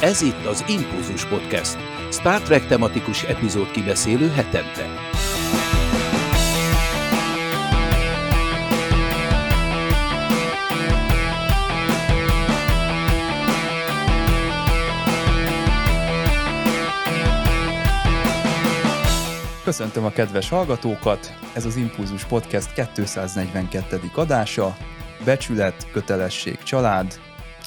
Ez itt az Impulzus Podcast, Star Trek tematikus epizód kibeszélő hetente. Köszöntöm a kedves hallgatókat, ez az Impulzus Podcast 242. adása, becsület, kötelesség, család,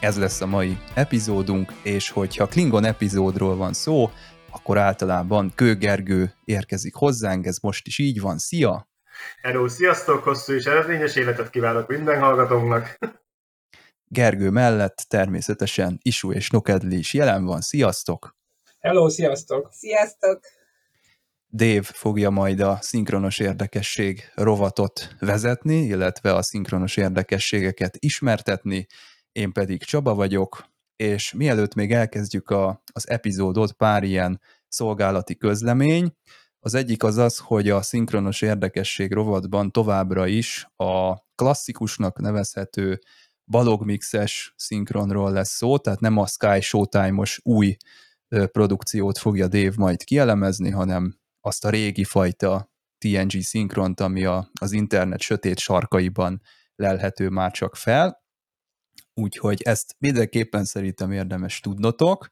ez lesz a mai epizódunk, és hogyha Klingon epizódról van szó, akkor általában Kő Gergő érkezik hozzánk, ez most is így van. Szia! Hello, sziasztok! Hosszú és eredményes életet kívánok minden hallgatónknak! Gergő mellett természetesen Isu és Nokedli is jelen van. Sziasztok! Hello, sziasztok! Sziasztok! Dave fogja majd a szinkronos érdekesség rovatot vezetni, illetve a szinkronos érdekességeket ismertetni, én pedig Csaba vagyok, és mielőtt még elkezdjük a, az epizódot, pár ilyen szolgálati közlemény. Az egyik az az, hogy a szinkronos érdekesség rovatban továbbra is a klasszikusnak nevezhető balogmixes szinkronról lesz szó, tehát nem a Sky Showtime-os új produkciót fogja Dave majd kielemezni, hanem azt a régi fajta TNG szinkront, ami a, az internet sötét sarkaiban lelhető már csak fel úgyhogy ezt mindenképpen szerintem érdemes tudnotok,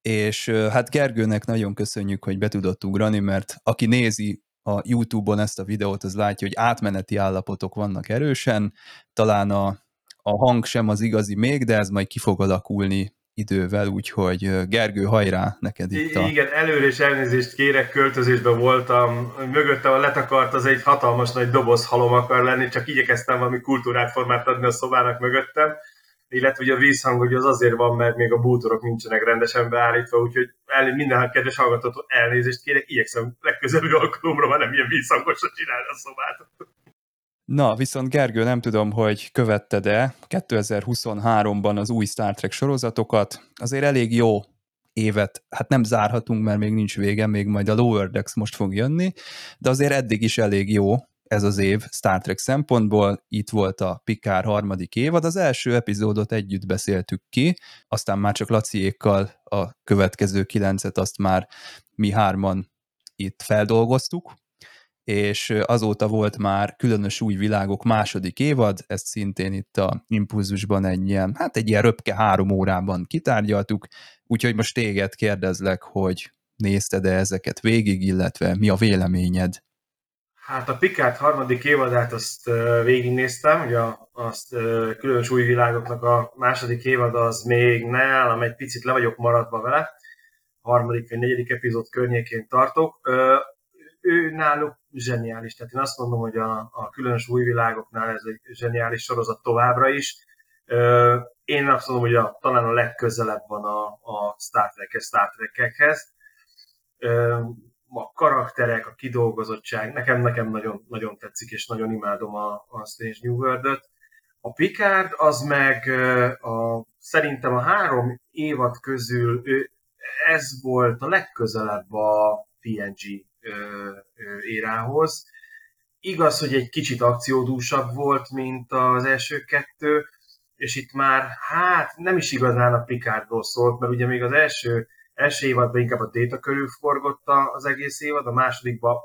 és hát Gergőnek nagyon köszönjük, hogy be tudott ugrani, mert aki nézi a YouTube-on ezt a videót, az látja, hogy átmeneti állapotok vannak erősen, talán a, a hang sem az igazi még, de ez majd ki fog alakulni idővel, úgyhogy Gergő, hajrá neked itt a... Igen, előre is elnézést kérek, költözésben voltam, mögöttem a letakart, az egy hatalmas nagy doboz halom akar lenni, csak igyekeztem valami kultúrát formát adni a szobának mögöttem, illetve ugye a vízhang hogy az azért van, mert még a bútorok nincsenek rendesen beállítva, úgyhogy el, minden kedves hallgatótól elnézést kérek, igyekszem legközelebbi alkalomra már nem ilyen vízhangosan csinálni a szobát. Na, viszont Gergő, nem tudom, hogy követted-e 2023-ban az új Star Trek sorozatokat. Azért elég jó évet, hát nem zárhatunk, mert még nincs vége, még majd a Lower Decks most fog jönni, de azért eddig is elég jó ez az év Star Trek szempontból. Itt volt a Picard harmadik évad, az első epizódot együtt beszéltük ki, aztán már csak Laciékkal a következő kilencet azt már mi hárman itt feldolgoztuk, és azóta volt már különös új világok második évad, ezt szintén itt a Impulzusban egy ilyen, hát egy ilyen röpke három órában kitárgyaltuk, úgyhogy most téged kérdezlek, hogy nézted-e ezeket végig, illetve mi a véleményed Hát a Picard harmadik évadát azt végignéztem, ugye azt különös új világoknak a második évad az még ne állam egy picit le vagyok maradva vele, harmadik vagy negyedik epizód környékén tartok. Ő náluk zseniális, tehát én azt mondom, hogy a, a különös új világoknál ez egy zseniális sorozat továbbra is. Én azt mondom, hogy a, talán a legközelebb van a, a Star Trek-es Star Trek-ekhez a karakterek, a kidolgozottság, nekem, nekem nagyon, nagyon tetszik, és nagyon imádom a, a Strange New World-öt. A Picard az meg a, szerintem a három évad közül ő, ez volt a legközelebb a TNG érához. Igaz, hogy egy kicsit akciódúsabb volt, mint az első kettő, és itt már, hát nem is igazán a Picardról szólt, mert ugye még az első első évadban inkább a Data körül forgotta az egész évad, a másodikban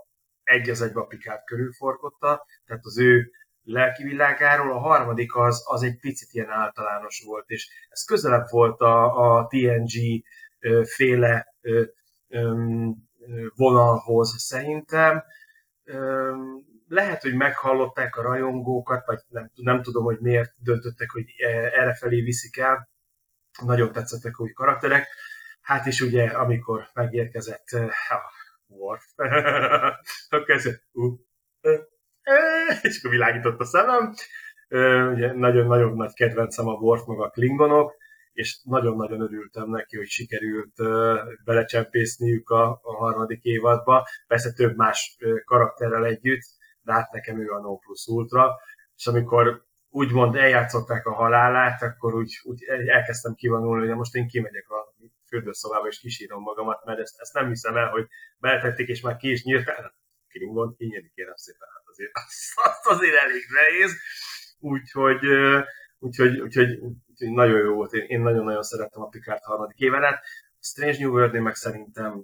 egy az egybe a Picard körül forgotta, tehát az ő lelki világáról, a harmadik az, az egy picit ilyen általános volt, és ez közelebb volt a, a TNG féle vonalhoz szerintem. Lehet, hogy meghallották a rajongókat, vagy nem, nem tudom, hogy miért döntöttek, hogy erre felé viszik el. Nagyon tetszettek új karakterek. Hát is ugye, amikor megérkezett uh, Worf, akkor kezdett, uh, uh, uh, és akkor világított a szemem. Ugye nagyon-nagyon nagy kedvencem a Worf meg a Klingonok, és nagyon-nagyon örültem neki, hogy sikerült belecsempészniük a, a harmadik évadba, persze több más karakterrel együtt, de hát nekem ő a No Plus Ultra, és amikor úgymond eljátszották a halálát, akkor úgy, úgy elkezdtem kivonulni, hogy most én kimegyek a fürdőszobába, és kisírom magamat, mert ezt, ezt nem hiszem el, hogy beletették, és már ki is nyírták. Klingon, kinyílik kérem szépen, hát azért, az, az azért elég nehéz. Úgyhogy, úgyhogy, úgyhogy, úgyhogy nagyon jó volt. Én, én nagyon-nagyon szerettem a Picard harmadik évenet. A Strange New world meg szerintem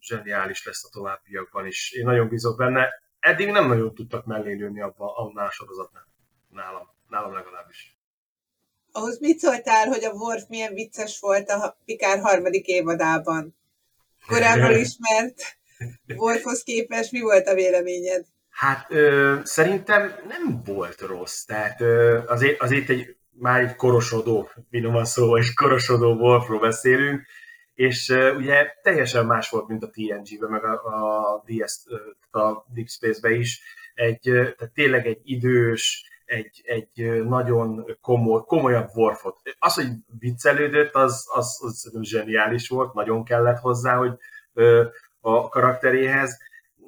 zseniális lesz a továbbiakban is. Én nagyon bízok benne. Eddig nem nagyon tudtak mellé lőni abban a sorozatnál. Nálam. Nálam legalábbis. Ahhoz mit szóltál, hogy a Worf milyen vicces volt a Pikár harmadik évadában? Korábban ismert Worfhoz képest mi volt a véleményed? Hát ö, szerintem nem volt rossz. Tehát ö, azért, azért egy, már egy korosodó, finoman szóval egy korosodó Wolfról beszélünk, és uh, ugye teljesen más volt, mint a TNG-ben, meg a, a, DS, a Deep Space-be is. Egy, tehát tényleg egy idős, egy, egy nagyon komoly, komolyabb Worfot. Az, hogy viccelődött, az, az, az zseniális volt, nagyon kellett hozzá, hogy a karakteréhez.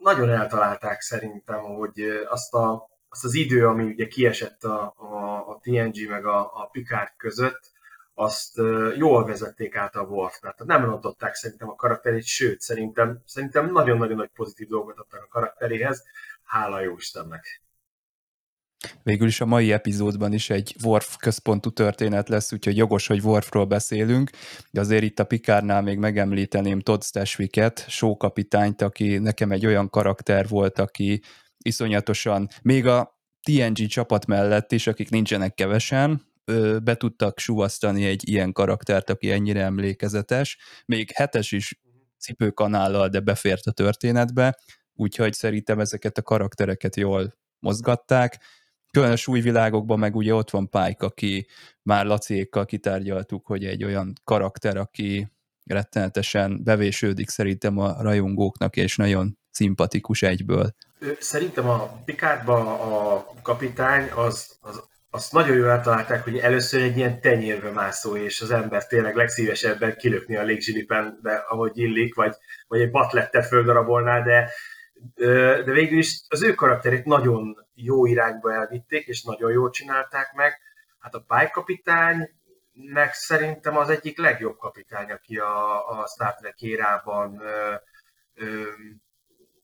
Nagyon eltalálták szerintem, hogy azt, a, azt az idő, ami ugye kiesett a, a, a TNG meg a, a Picard között, azt jól vezették át a Worfnál. Tehát nem rontották szerintem a karakterét, sőt, szerintem, szerintem nagyon-nagyon nagy pozitív dolgot adtak a karakteréhez. Hála jó Istennek! Végül is a mai epizódban is egy Worf központú történet lesz, úgyhogy jogos, hogy Worfról beszélünk, de azért itt a Pikárnál még megemlíteném Todd Stashwicket, sókapitányt, aki nekem egy olyan karakter volt, aki iszonyatosan, még a TNG csapat mellett is, akik nincsenek kevesen, be tudtak suvasztani egy ilyen karaktert, aki ennyire emlékezetes. Még hetes is cipőkanállal, de befért a történetbe, úgyhogy szerintem ezeket a karaktereket jól mozgatták különös új világokban meg ugye ott van Pike, aki már Laciékkal kitárgyaltuk, hogy egy olyan karakter, aki rettenetesen bevésődik szerintem a rajongóknak, és nagyon szimpatikus egyből. Szerintem a Picardba a kapitány az, az azt nagyon jól eltalálták, hogy először egy ilyen tenyérbe mászó, és az ember tényleg legszívesebben kilökni a légzsilipen, de ahogy illik, vagy, vagy egy batlettet földarabolná, de de végül is az ő karakterét nagyon jó irányba elvitték, és nagyon jól csinálták meg. Hát a pálykapitány meg szerintem az egyik legjobb kapitány, aki a, a Star Trek érában ö, ö,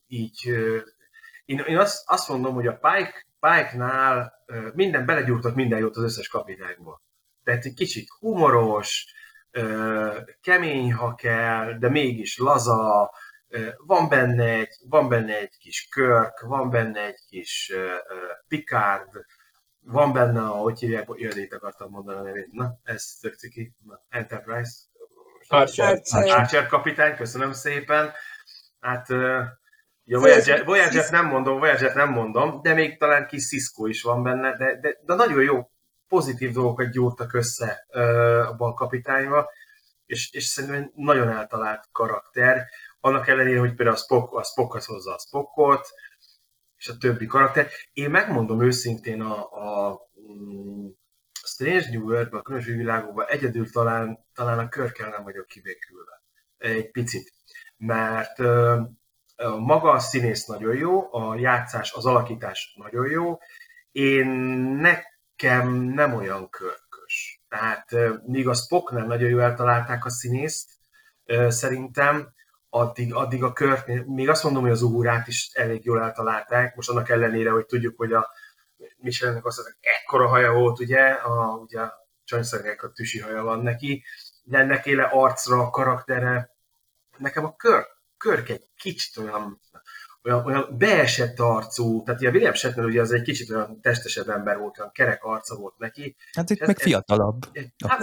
így... Ö, én, én azt, azt mondom, hogy a Pike, Pike-nál ö, minden belegyúrtak minden jót az összes kapitányból. Tehát egy kicsit humoros, ö, kemény, ha kell, de mégis laza, van benne egy, van benne egy kis Kirk, van benne egy kis Picard, van benne, ahogy hívják, jövedét akartam mondani a nevét. Na, ez tök ciki. Na, Enterprise. Archer. Archer. Archer kapitány, köszönöm szépen. Hát, uh, ja, Voyager, Voyager nem mondom, Voyager nem mondom, de még talán kis Cisco is van benne, de, de, de nagyon jó pozitív dolgokat gyúrtak össze uh, abban a kapitányba, és, és szerintem nagyon eltalált karakter annak ellenére, hogy például a Spock, a Spock hozza a Spockot, és a többi karakter. Én megmondom őszintén a, a mm, Strange New world a különböző világokban egyedül talán, talán a körkel nem vagyok kibékülve. Egy picit. Mert uh, maga a színész nagyon jó, a játszás, az alakítás nagyon jó. Én nekem nem olyan körkös. Tehát uh, míg a Spocknál nagyon jól eltalálták a színészt, uh, szerintem, addig, addig a kört, még azt mondom, hogy az ugurát is elég jól eltalálták, most annak ellenére, hogy tudjuk, hogy a Michelinnek azt mondja, ekkora haja volt, ugye, a, ugye a csanyszernek a tüsi haja van neki, de ennek éle arcra, a karaktere, nekem a kör, körk egy kicsit olyan, olyan, olyan beesett arcú, tehát a William Shatner ugye az egy kicsit olyan testesebb ember volt, olyan kerek arca volt neki. Hát itt ez, meg fiatalabb. Ez, hát,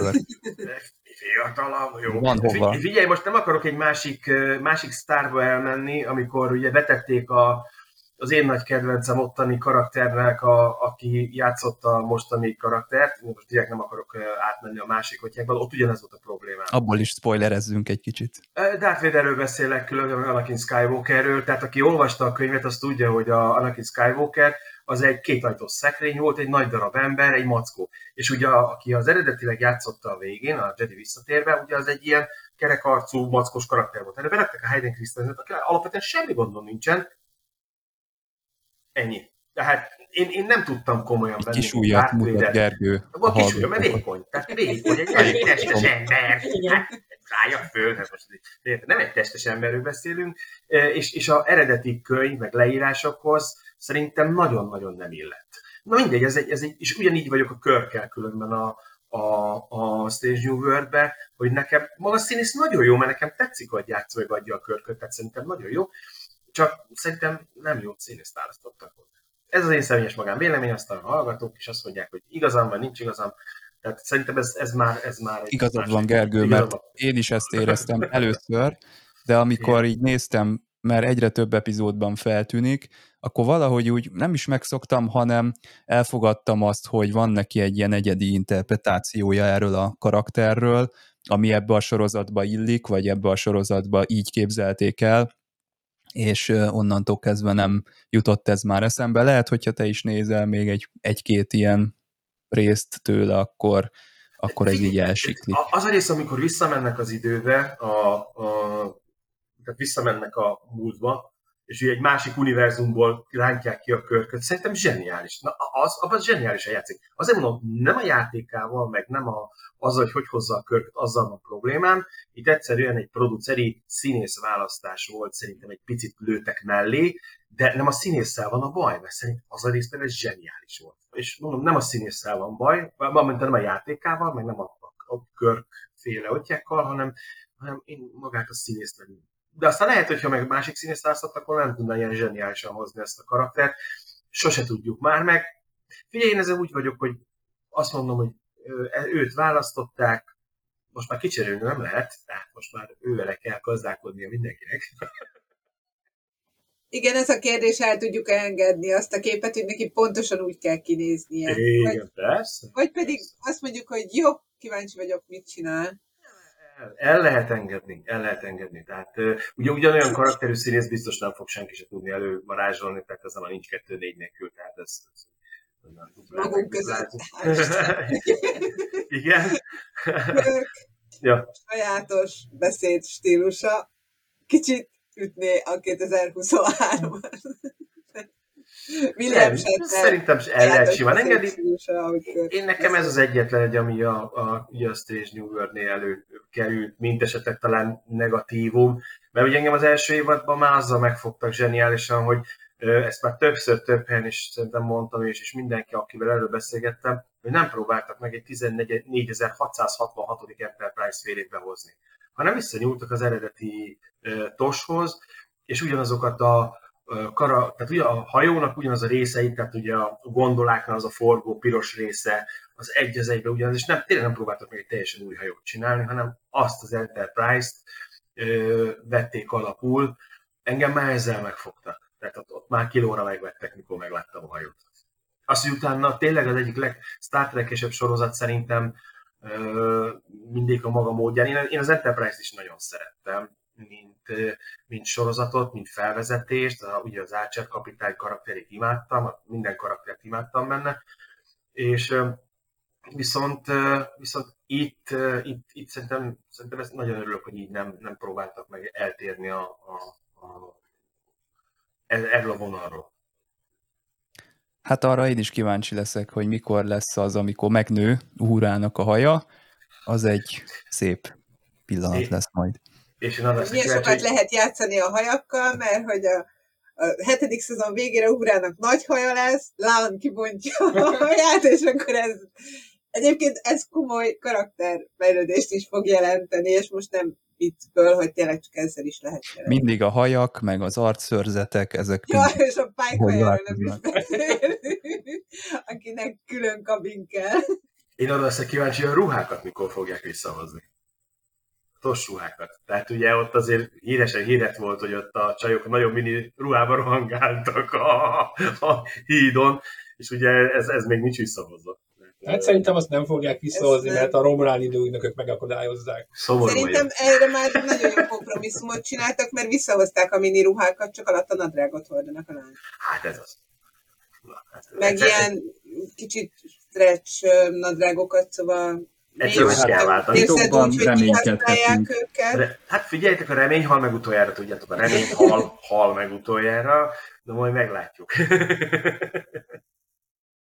fiatalabb, jó. Van hova. Figyelj, most nem akarok egy másik, másik sztárba elmenni, amikor ugye betették a, az én nagy kedvencem ottani karakternek, a, aki játszotta a mostani karaktert, most direkt nem akarok átmenni a másik kotyákba, ott ugyanez volt a probléma. Abból is spoilerezzünk egy kicsit. Darth Vaderről beszélek különben, Anakin Skywalkerről, tehát aki olvasta a könyvet, az tudja, hogy a Anakin Skywalker az egy kétajtós szekrény volt, egy nagy darab ember, egy mackó. És ugye aki az eredetileg játszotta a végén, a Jedi visszatérve, ugye az egy ilyen kerekarcú, mackos karakter volt. Erre beraktak a Hayden Christensen, aki alapvetően semmi gondom nincsen, Ennyi. Tehát én, én nem tudtam komolyan venni. Kis ujjat mutat Gergő. A kis ujjat, mert vékony. Tehát vékony, egy elég testes ember. Hát, rája föl, hát most nem egy testes emberről beszélünk, és, és a eredeti könyv, meg leírásokhoz szerintem nagyon-nagyon nem illett. Na mindegy, ez egy, ez egy, és ugyanígy vagyok a körkel különben a, a, a Stage New World-be, hogy nekem maga színész nagyon jó, mert nekem tetszik, hogy játszol, vagy adja a körköt, tehát szerintem nagyon jó, csak szerintem nem jó színészt választottak ott. Ez az én személyes magán vélemény, aztán a hallgatók is azt mondják, hogy igazam, vagy nincs igazam, tehát szerintem ez, ez már... Ez már egy Igazad van, Gergő, mert én is ezt éreztem először, de amikor Igen. így néztem, mert egyre több epizódban feltűnik, akkor valahogy úgy nem is megszoktam, hanem elfogadtam azt, hogy van neki egy ilyen egyedi interpretációja erről a karakterről, ami ebbe a sorozatba illik, vagy ebbe a sorozatba így képzelték el, és onnantól kezdve nem jutott ez már eszembe. Lehet, hogyha te is nézel még egy, egy-két ilyen részt tőle, akkor, akkor ez így elsiklik. Az a rész, amikor visszamennek az időbe, a, a, tehát visszamennek a múltba, és egy másik univerzumból rántják ki a körköt, szerintem zseniális. Na, az, abban zseniálisan játszik. Azért mondom, nem a játékával, meg nem a, az, hogy hogy hozza a körköt, azzal a problémám. Itt egyszerűen egy produceri színész választás volt, szerintem egy picit lőtek mellé, de nem a színésszel van a baj, mert szerintem az a rész ez zseniális volt. És mondom, nem a színésszel van baj, mint nem a játékával, meg nem a, a, a körk féle ottjákkal, hanem, hanem én magát a színészt de aztán lehet, hogyha meg másik színész választott, akkor nem tudna ilyen zseniálisan hozni ezt a karaktert. Sose tudjuk már meg. Figyelj, én ezzel úgy vagyok, hogy azt mondom, hogy őt választották, most már kicserélni nem lehet, tehát most már ővele kell gazdálkodnia mindenkinek. Igen, ez a kérdés, el tudjuk engedni azt a képet, hogy neki pontosan úgy kell kinéznie. Igen, vagy, persze. Vagy pedig azt mondjuk, hogy jó, kíváncsi vagyok, mit csinál el, lehet engedni, el lehet engedni. Tehát ugye ugyanolyan karakterű színész biztos nem fog senki se tudni elővarázsolni, tehát ez a nincs kettő négy nélkül, tehát ez, ez Magunk között. Igen. ja. Sajátos beszéd stílusa. Kicsit ütné a 2023-ban. William Szerintem el lehet simán engedni. Én nekem ez az egyetlen egy, ami a, a, a Stage New World-nél előkerült, mint esetleg talán negatívum, mert ugye engem az első évadban már azzal megfogtak zseniálisan, hogy ezt már többször több helyen is szerintem mondtam, és, és mindenki, akivel erről beszélgettem, hogy nem próbáltak meg egy 14.666. Enterprise félét behozni, hanem visszanyúltak az eredeti uh, toshoz, és ugyanazokat a kara, tehát ugye a hajónak ugyanaz a részei, tehát ugye a gondoláknál az a forgó piros része, az egy az egybe ugyanaz, és nem, tényleg nem próbáltak meg egy teljesen új hajót csinálni, hanem azt az Enterprise-t ö, vették alapul. Engem már ezzel megfogtak. Tehát ott, ott már kilóra megvettek, mikor megláttam a hajót. Azt, hogy utána tényleg az egyik leg sorozat szerintem ö, mindig a maga módján. Én, én az Enterprise-t is nagyon szerettem mint, mint sorozatot, mint felvezetést, a, ugye az Archer kapitány karakterét imádtam, minden karaktert imádtam benne, és viszont, viszont itt, itt, itt szerintem, szerintem ezt nagyon örülök, hogy így nem, nem próbáltak meg eltérni a, a, a, erről a vonalról. Hát arra én is kíváncsi leszek, hogy mikor lesz az, amikor megnő Uhurának a haja, az egy szép pillanat lesz majd. És én Milyen sokat hogy... lehet játszani a hajakkal, mert hogy a, a hetedik szezon végére Uhrának nagy haja lesz, Lán kibontja a haját, és akkor ez egyébként ez komoly karakterfejlődést is fog jelenteni, és most nem viccből, hogy tényleg csak ezzel is lehet jelenteni. Mindig a hajak, meg az arcszörzetek, ezek... Ja, és a pálykajáról nem is akinek külön kabin kell. Én arra leszek kíváncsi, hogy a ruhákat mikor fogják visszahozni ruhákat. Tehát ugye ott azért híresen híret volt, hogy ott a csajok nagyon mini ruhában rohangáltak a, a hídon, és ugye ez, ez még nincs visszahozva. Hát szerintem azt nem fogják visszahozni, mert a romrán időknökök megakadályozzák. Szomorú Szerintem vagyok. erre már nagyon jó kompromisszumot csináltak, mert visszahozták a mini ruhákat, csak alatt a nadrágot hordanak a lány. Hát ez az. Na, hát Meg ilyen kicsit stretch nadrágokat, szóval Egyszerűen kell váltani. Titokban reménykedhetünk. Hát figyeljetek, a remény hal meg utoljára, tudjátok, a remény hal, hal meg utoljára, de majd meglátjuk.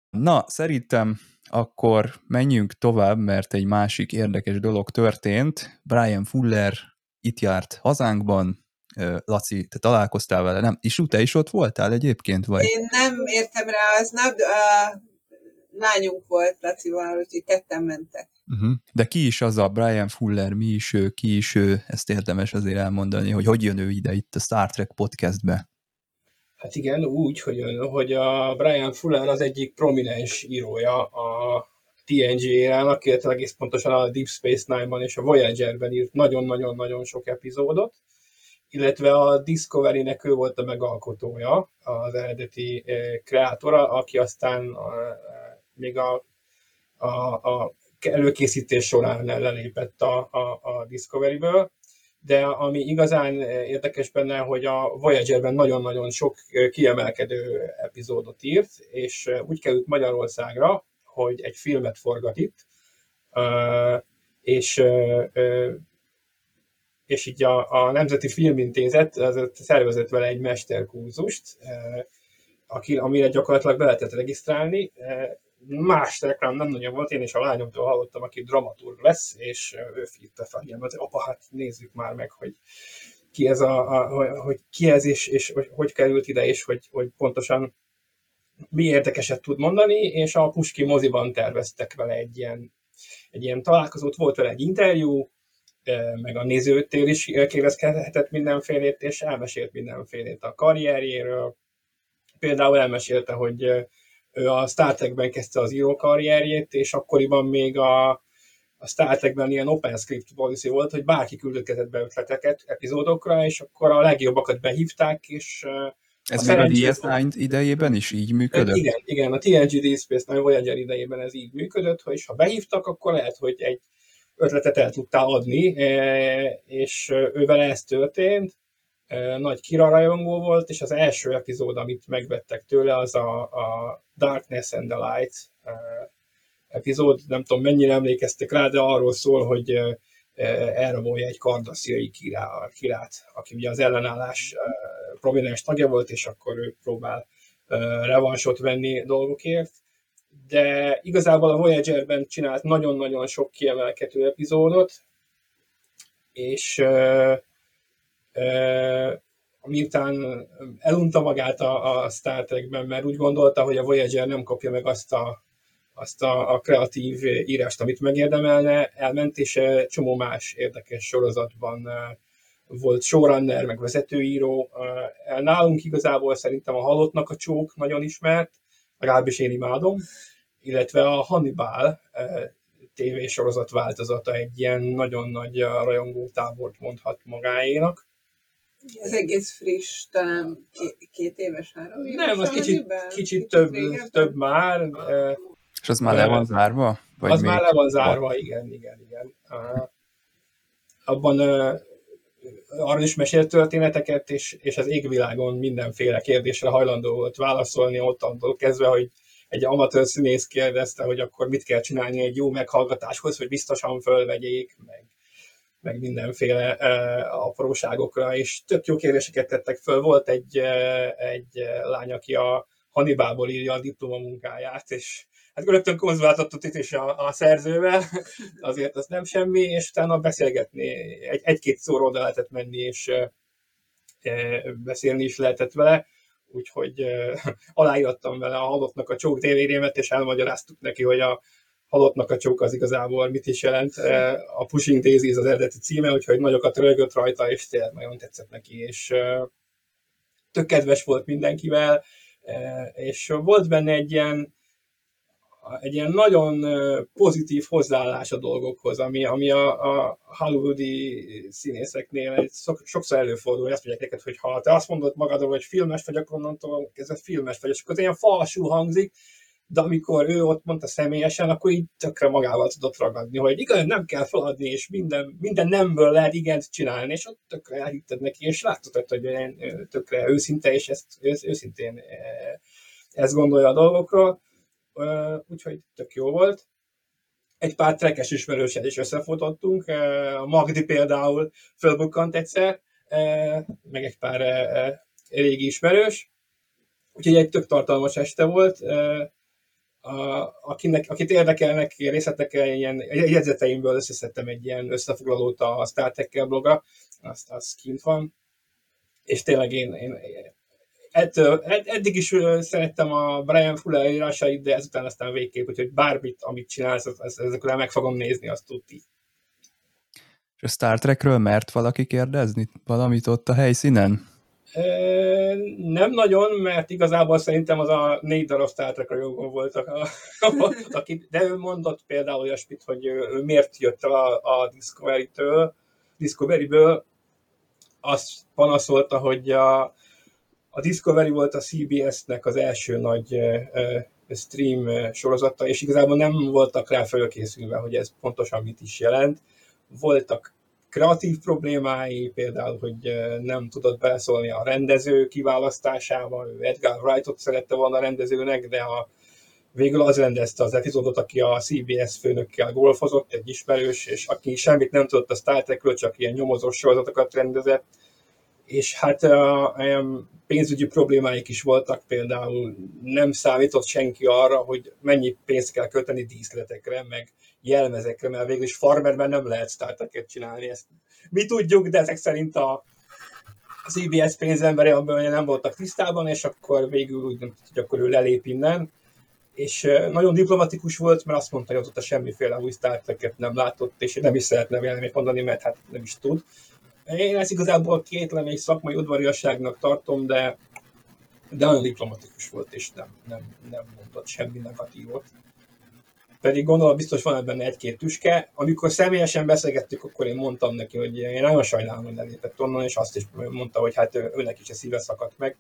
Na, szerintem akkor menjünk tovább, mert egy másik érdekes dolog történt. Brian Fuller itt járt hazánkban, Laci, te találkoztál vele, nem? És te is ott voltál egyébként? Vagy? Én nem értem rá aznap, lányunk volt Lacival, úgyhogy ketten mentek. Uh-huh. De ki is az a Brian Fuller, mi is ő, ki is ő, ezt érdemes azért elmondani, hogy hogy jön ő ide itt a Star Trek podcastbe. Hát igen, úgy, hogy, hogy a Brian Fuller az egyik prominens írója a TNG érának, illetve egész pontosan a Deep Space Nine-ban és a Voyager-ben írt nagyon-nagyon-nagyon sok epizódot, illetve a Discovery-nek ő volt a megalkotója, az eredeti eh, kreátora, aki aztán eh, még a, a, a előkészítés során lelépett a, a, a Discovery-ből, de ami igazán érdekes benne, hogy a Voyager-ben nagyon-nagyon sok kiemelkedő epizódot írt, és úgy került Magyarországra, hogy egy filmet forgat itt, és és így a, a Nemzeti Filmintézet az szervezett vele egy mesterkurzust, aki, amire gyakorlatilag be lehetett regisztrálni, más reklám nem nagyon volt, én is a lányomtól hallottam, aki dramaturg lesz, és ő figyette fel hogy apa, hát nézzük már meg, hogy ki ez, a, a hogy ki ez, és, és hogy, hogy került ide, és hogy, hogy pontosan mi érdekeset tud mondani, és a Puski moziban terveztek vele egy ilyen, egy ilyen találkozót, volt vele egy interjú, meg a nézőtér is kérdezkedhetett mindenfélét, és elmesélt mindenfélét a karrierjéről. Például elmesélte, hogy ő a Star Trekben kezdte az író karrierjét, és akkoriban még a, a Star Trekben ilyen open script policy volt, hogy bárki küldött be ötleteket epizódokra, és akkor a legjobbakat behívták, és ez még a DS9 idejében is így működött? Igen, igen, a TNG Deep Space Nine Voyager idejében ez így működött, hogy ha behívtak, akkor lehet, hogy egy ötletet el tudtál adni, és ővel ez történt, nagy kirarajongó volt, és az első epizód, amit megvettek tőle, az a, a Darkness and the Light epizód, nem tudom mennyire emlékeztek rá, de arról szól, hogy elrabolja egy kardasziai kirát, aki ugye az ellenállás prominens tagja volt, és akkor ő próbál revansot venni dolgokért. De igazából a Voyager-ben csinált nagyon-nagyon sok kiemelkedő epizódot, és miután elunta magát a, a Star Trekben, mert úgy gondolta, hogy a Voyager nem kapja meg azt a, azt a, a kreatív írást, amit megérdemelne, elment, és csomó más érdekes sorozatban volt showrunner, meg vezetőíró. Nálunk igazából szerintem a Halottnak a csók nagyon ismert, legalábbis én imádom, illetve a Hannibal tévésorozat változata egy ilyen nagyon nagy rajongó tábort mondhat magáénak. Ez egész friss, talán két éves, három éves? Nem, az kicsit, kicsit, kicsit több, több már. És az már le van zárva? Vagy az még? már le van zárva, igen, igen, igen. Abban arra is mesélt történeteket, és, és az égvilágon mindenféle kérdésre hajlandó volt válaszolni, ott kezdve, hogy egy amatőr színész kérdezte, hogy akkor mit kell csinálni egy jó meghallgatáshoz, hogy biztosan fölvegyék, meg meg mindenféle apróságokra, és tök jó kérdéseket tettek föl. Volt egy, egy lány, aki a Hannibalból írja a diplomamunkáját, és hát rögtön konzuláltatott itt is a, a szerzővel, azért az nem semmi, és utána beszélgetni, egy, egy-két szóról oda lehetett menni, és uh, beszélni is lehetett vele, úgyhogy uh, aláírtam vele a halottnak a csók tévérémet, és elmagyaráztuk neki, hogy a halottnak a csók az igazából mit is jelent. E, a Pushing Daisy az eredeti címe, úgyhogy nagyokat rögött rajta, és tényleg nagyon tetszett neki, és e, tök kedves volt mindenkivel, e, és volt benne egy ilyen, egy ilyen nagyon pozitív hozzáállás a dolgokhoz, ami, ami a, a hollywoodi színészeknél egy sokszor előfordul, azt mondják neked, hogy ha te azt mondod magadról, hogy filmes vagy, akkor onnantól kezdve filmes vagy, és akkor ilyen falsú hangzik, de amikor ő ott mondta személyesen, akkor így tökre magával tudott ragadni, hogy igaz, nem kell feladni, és minden, minden nemből lehet igent csinálni, és ott tökre elhitted neki, és láttad, hogy tökre őszinte, és ezt őszintén ezt gondolja a dolgokról, úgyhogy tök jó volt. Egy pár trekes ismerőset is összefotottunk, a Magdi például fölbukkant egyszer, meg egy pár régi ismerős, úgyhogy egy tök tartalmas este volt, akinek, akit érdekelnek részletek, ilyen jegyzeteimből összeszedtem egy ilyen összefoglalót a Star Trek blogra, azt, az kint van, és tényleg én, én ettől, ed, eddig is szerettem a Brian Fuller írásait, de ezután aztán végképp, hogy bármit, amit csinálsz, ezekről meg fogom nézni, azt tudti. És a Star Trekről mert valaki kérdezni valamit ott a helyszínen? Nem nagyon, mert igazából szerintem az a négy darab Star Trek rajongó voltak, a, akik, de ő mondott például olyasmit, hogy ő miért jött a, a Discovery-től, Discovery-ből, azt panaszolta, hogy a, a Discovery volt a CBS-nek az első nagy stream sorozata, és igazából nem voltak rá fölkészülve, hogy ez pontosan mit is jelent. Voltak kreatív problémái, például, hogy nem tudott beleszólni a rendező kiválasztásába, ő Edgar Wrightot szerette volna a rendezőnek, de a, végül az rendezte az epizódot, aki a CBS főnökkel golfozott, egy ismerős, és aki semmit nem tudott a Star Trekről, csak ilyen nyomozós sorozatokat rendezett, és hát uh, pénzügyi problémáik is voltak, például nem számított senki arra, hogy mennyi pénzt kell költeni díszletekre, meg jelmezekre, mert végül is farmerben nem lehet starteket csinálni. Ezt mi tudjuk, de ezek szerint a CBS pénzembere abban nem voltak tisztában, és akkor végül úgy nem hogy akkor ő lelép innen. És nagyon diplomatikus volt, mert azt mondta, hogy azóta semmiféle új Star nem látott, és nem is szeretne véleményt mondani, mert hát nem is tud. Én ezt igazából kétlem egy szakmai udvariasságnak tartom, de, de nagyon diplomatikus volt, és nem, nem, nem mondott semmi negatívot. Pedig gondolom biztos van ebben egy-két tüske. Amikor személyesen beszélgettük, akkor én mondtam neki, hogy én nagyon sajnálom, hogy lelépett onnan, és azt is mondta, hogy hát őnek is a szíve szakadt meg.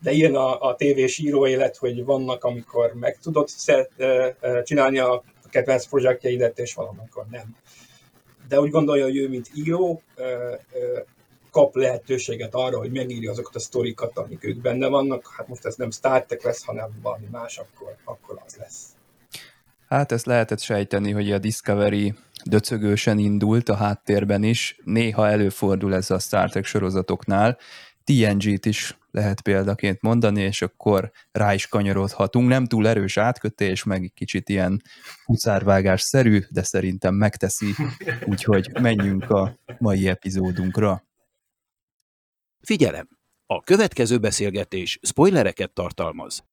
De ilyen a, a tévés író élet, hogy vannak, amikor meg tudod csinálni a kedvenc projektjeidet, és valamikor nem de úgy gondolja, hogy ő, mint író, kap lehetőséget arra, hogy megírja azokat a sztorikat, amik ők benne vannak. Hát most ez nem Star Trek lesz, hanem valami más, akkor, akkor az lesz. Hát ezt lehetett sejteni, hogy a Discovery döcögősen indult a háttérben is. Néha előfordul ez a Star Trek sorozatoknál. TNG-t is lehet példaként mondani, és akkor rá is kanyarodhatunk. Nem túl erős átkötés, meg kicsit ilyen huszárvágás-szerű, de szerintem megteszi, úgyhogy menjünk a mai epizódunkra. Figyelem! A következő beszélgetés spoilereket tartalmaz.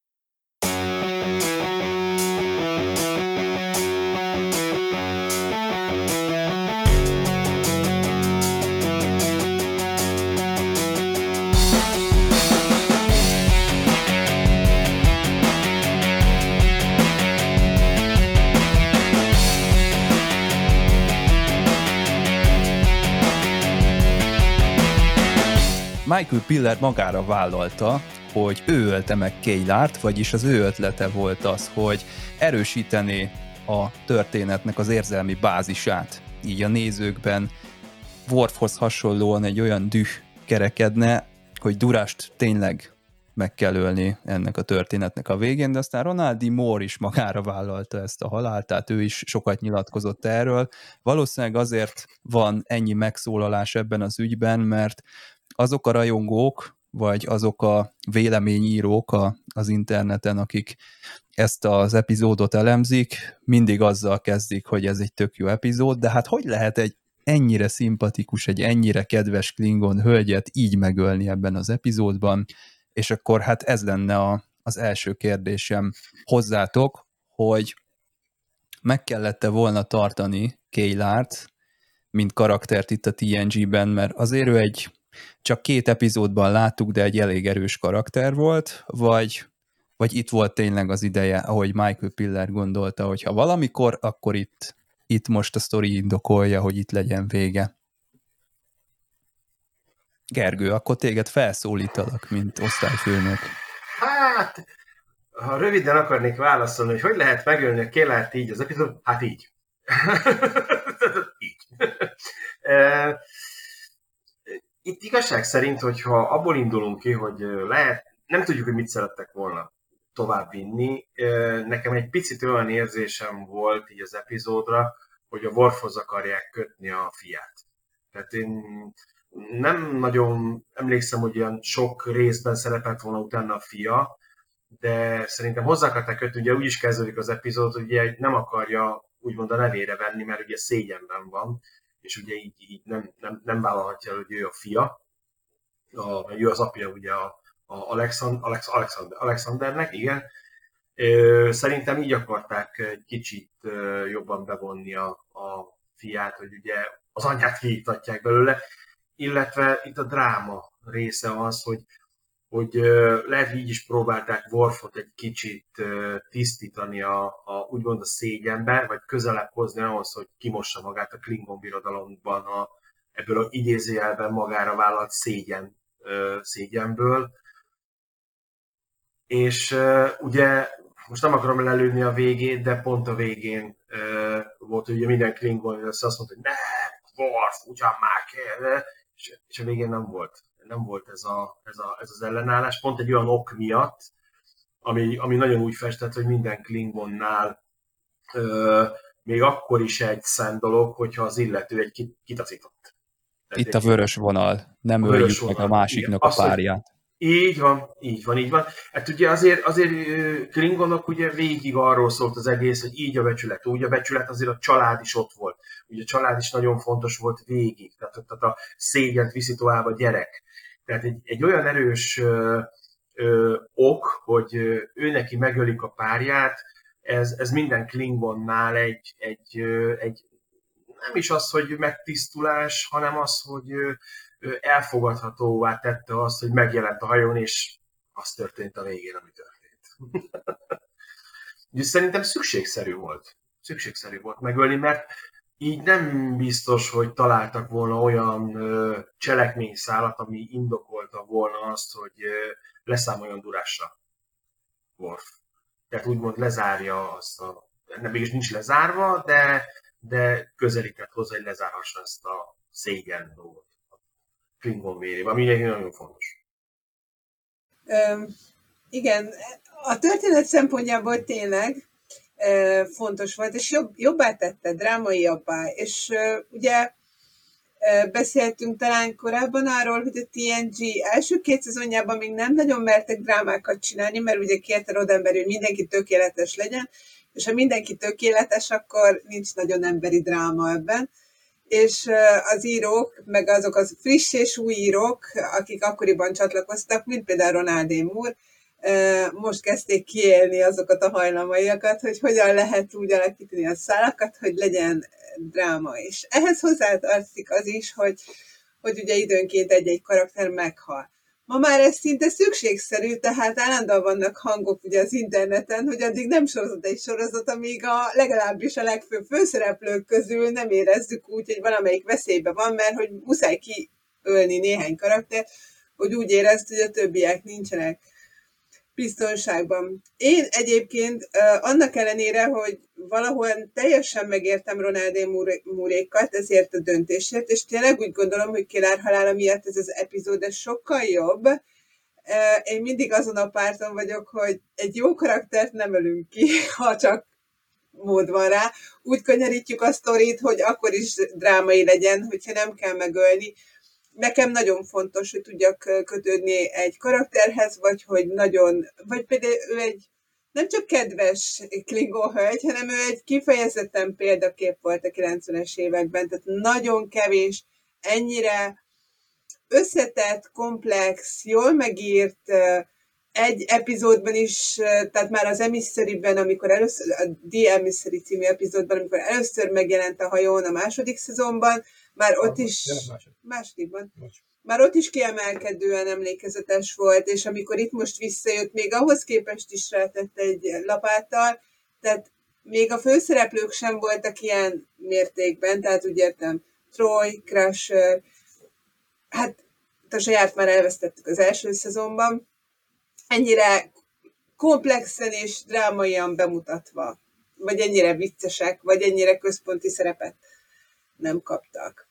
Michael Piller magára vállalta, hogy ő ölte meg Kaylárt, vagyis az ő ötlete volt az, hogy erősíteni a történetnek az érzelmi bázisát. Így a nézőkben Worfhoz hasonlóan egy olyan düh kerekedne, hogy Durást tényleg meg kell ölni ennek a történetnek a végén, de aztán Ronaldi Moore is magára vállalta ezt a halált, tehát ő is sokat nyilatkozott erről. Valószínűleg azért van ennyi megszólalás ebben az ügyben, mert azok a rajongók, vagy azok a véleményírók a, az interneten, akik ezt az epizódot elemzik, mindig azzal kezdik, hogy ez egy tök jó epizód, de hát hogy lehet egy ennyire szimpatikus, egy ennyire kedves Klingon hölgyet így megölni ebben az epizódban, és akkor hát ez lenne a, az első kérdésem hozzátok, hogy meg kellette volna tartani Kaylárt, mint karaktert itt a TNG-ben, mert azért ő egy csak két epizódban láttuk, de egy elég erős karakter volt, vagy, vagy itt volt tényleg az ideje, ahogy Michael Piller gondolta, hogy ha valamikor, akkor itt, itt most a sztori indokolja, hogy itt legyen vége. Gergő, akkor téged felszólítalak, mint osztályfőnök. Hát, ha röviden akarnék válaszolni, hogy hogy lehet megölni a Kélát így az epizód, hát így. így. Itt igazság szerint, hogyha abból indulunk ki, hogy lehet, nem tudjuk, hogy mit szerettek volna tovább vinni, nekem egy picit olyan érzésem volt így az epizódra, hogy a Worfhoz akarják kötni a fiát. Tehát én nem nagyon emlékszem, hogy olyan sok részben szerepelt volna utána a fia, de szerintem hozzá akarták kötni, ugye úgy is kezdődik az epizód, hogy ugye nem akarja úgymond a nevére venni, mert ugye szégyenben van, és ugye így, így nem, nem, nem vállalhatja, hogy ő a fia, a, ő az apja ugye a, a Alexand, Alex, Alexander, Alexandernek, igen. Szerintem így akarták egy kicsit jobban bevonni a, a fiát, hogy ugye az anyját kiítatják belőle, illetve itt a dráma része az, hogy, hogy lehet, így is próbálták Worfot egy kicsit tisztítani a, a úgymond a szégyenbe, vagy közelebb hozni ahhoz, hogy kimossa magát a Klingon birodalomban a, ebből a idézőjelben magára vállalt szégyen, szégyenből. És ugye most nem akarom lelőni a végét, de pont a végén volt, hogy ugye minden Klingon azt mondta, hogy ne, Worf, ugyan már kell, és, és a végén nem volt. Nem volt ez, a, ez, a, ez az ellenállás, pont egy olyan ok miatt, ami, ami nagyon úgy festett, hogy minden Klingonnál ö, még akkor is egy szent dolog, hogyha az illető egy kitaszított. Itt a vörös vonal, nem öljük meg a másiknak Igen, a párját. Így van, így van, így van. Hát ugye azért, azért Klingonok ugye végig arról szólt az egész, hogy így a becsület, úgy a becsület, azért a család is ott volt. Ugye a család is nagyon fontos volt végig, tehát, tehát a szégyent viszi tovább a gyerek. Tehát egy, egy olyan erős ö, ö, ok, hogy ő neki megölik a párját, ez, ez minden Klingonnál egy, egy, egy, nem is az, hogy megtisztulás, hanem az, hogy elfogadhatóvá tette azt, hogy megjelent a hajón, és az történt a végén, ami történt. Úgyhogy szerintem szükségszerű volt. Szükségszerű volt megölni, mert így nem biztos, hogy találtak volna olyan cselekményszálat, ami indokolta volna azt, hogy leszámoljon Durásra Worf. Tehát úgymond lezárja azt a... Nem mégis nincs lezárva, de, de közelített hozzá, hogy lezárhassa ezt a szégyen dolgot. Klingon vérében, ami egy nagyon fontos. Üm, igen, a történet szempontjából tényleg fontos volt, és jobb, jobbá tette, drámaiabbá, és ugye beszéltünk talán korábban arról, hogy a TNG első két szezonjában még nem nagyon mertek drámákat csinálni, mert ugye kérte Rodember, hogy mindenki tökéletes legyen, és ha mindenki tökéletes, akkor nincs nagyon emberi dráma ebben és az írók, meg azok az friss és új írók, akik akkoriban csatlakoztak, mint például Ronald Moore, most kezdték kiélni azokat a hajlamaiakat, hogy hogyan lehet úgy alakítani a szálakat, hogy legyen dráma is. Ehhez hozzátartozik az is, hogy, hogy ugye időnként egy-egy karakter meghal. Ma már ez szinte szükségszerű, tehát állandóan vannak hangok ugye az interneten, hogy addig nem sorozat egy sorozat, amíg a legalábbis a legfőbb főszereplők közül nem érezzük úgy, hogy valamelyik veszélybe van, mert hogy muszáj kiölni néhány karakter, hogy úgy érezt, hogy a többiek nincsenek biztonságban. Én egyébként annak ellenére, hogy valahol teljesen megértem Ronaldé Múrékat ezért a döntésért, és tényleg úgy gondolom, hogy Kilár halála miatt ez az epizód ez sokkal jobb. Én mindig azon a párton vagyok, hogy egy jó karaktert nem ölünk ki, ha csak mód van rá. Úgy kanyarítjuk a sztorit, hogy akkor is drámai legyen, hogyha nem kell megölni nekem nagyon fontos, hogy tudjak kötődni egy karakterhez, vagy hogy nagyon, vagy például ő egy nem csak kedves Klingon hölgy, hanem ő egy kifejezetten példakép volt a 90-es években, tehát nagyon kevés, ennyire összetett, komplex, jól megírt, egy epizódban is, tehát már az Emissary-ben, amikor először, a The Emissary című epizódban, amikor először megjelent a hajón a második szezonban, már ott is, másodikban, már ott is kiemelkedően emlékezetes volt, és amikor itt most visszajött, még ahhoz képest is rátett egy lapáttal, tehát még a főszereplők sem voltak ilyen mértékben, tehát úgy értem, Troy, Crusher, hát a saját már elvesztettük az első szezonban, ennyire komplexen és drámaian bemutatva, vagy ennyire viccesek, vagy ennyire központi szerepet nem kaptak.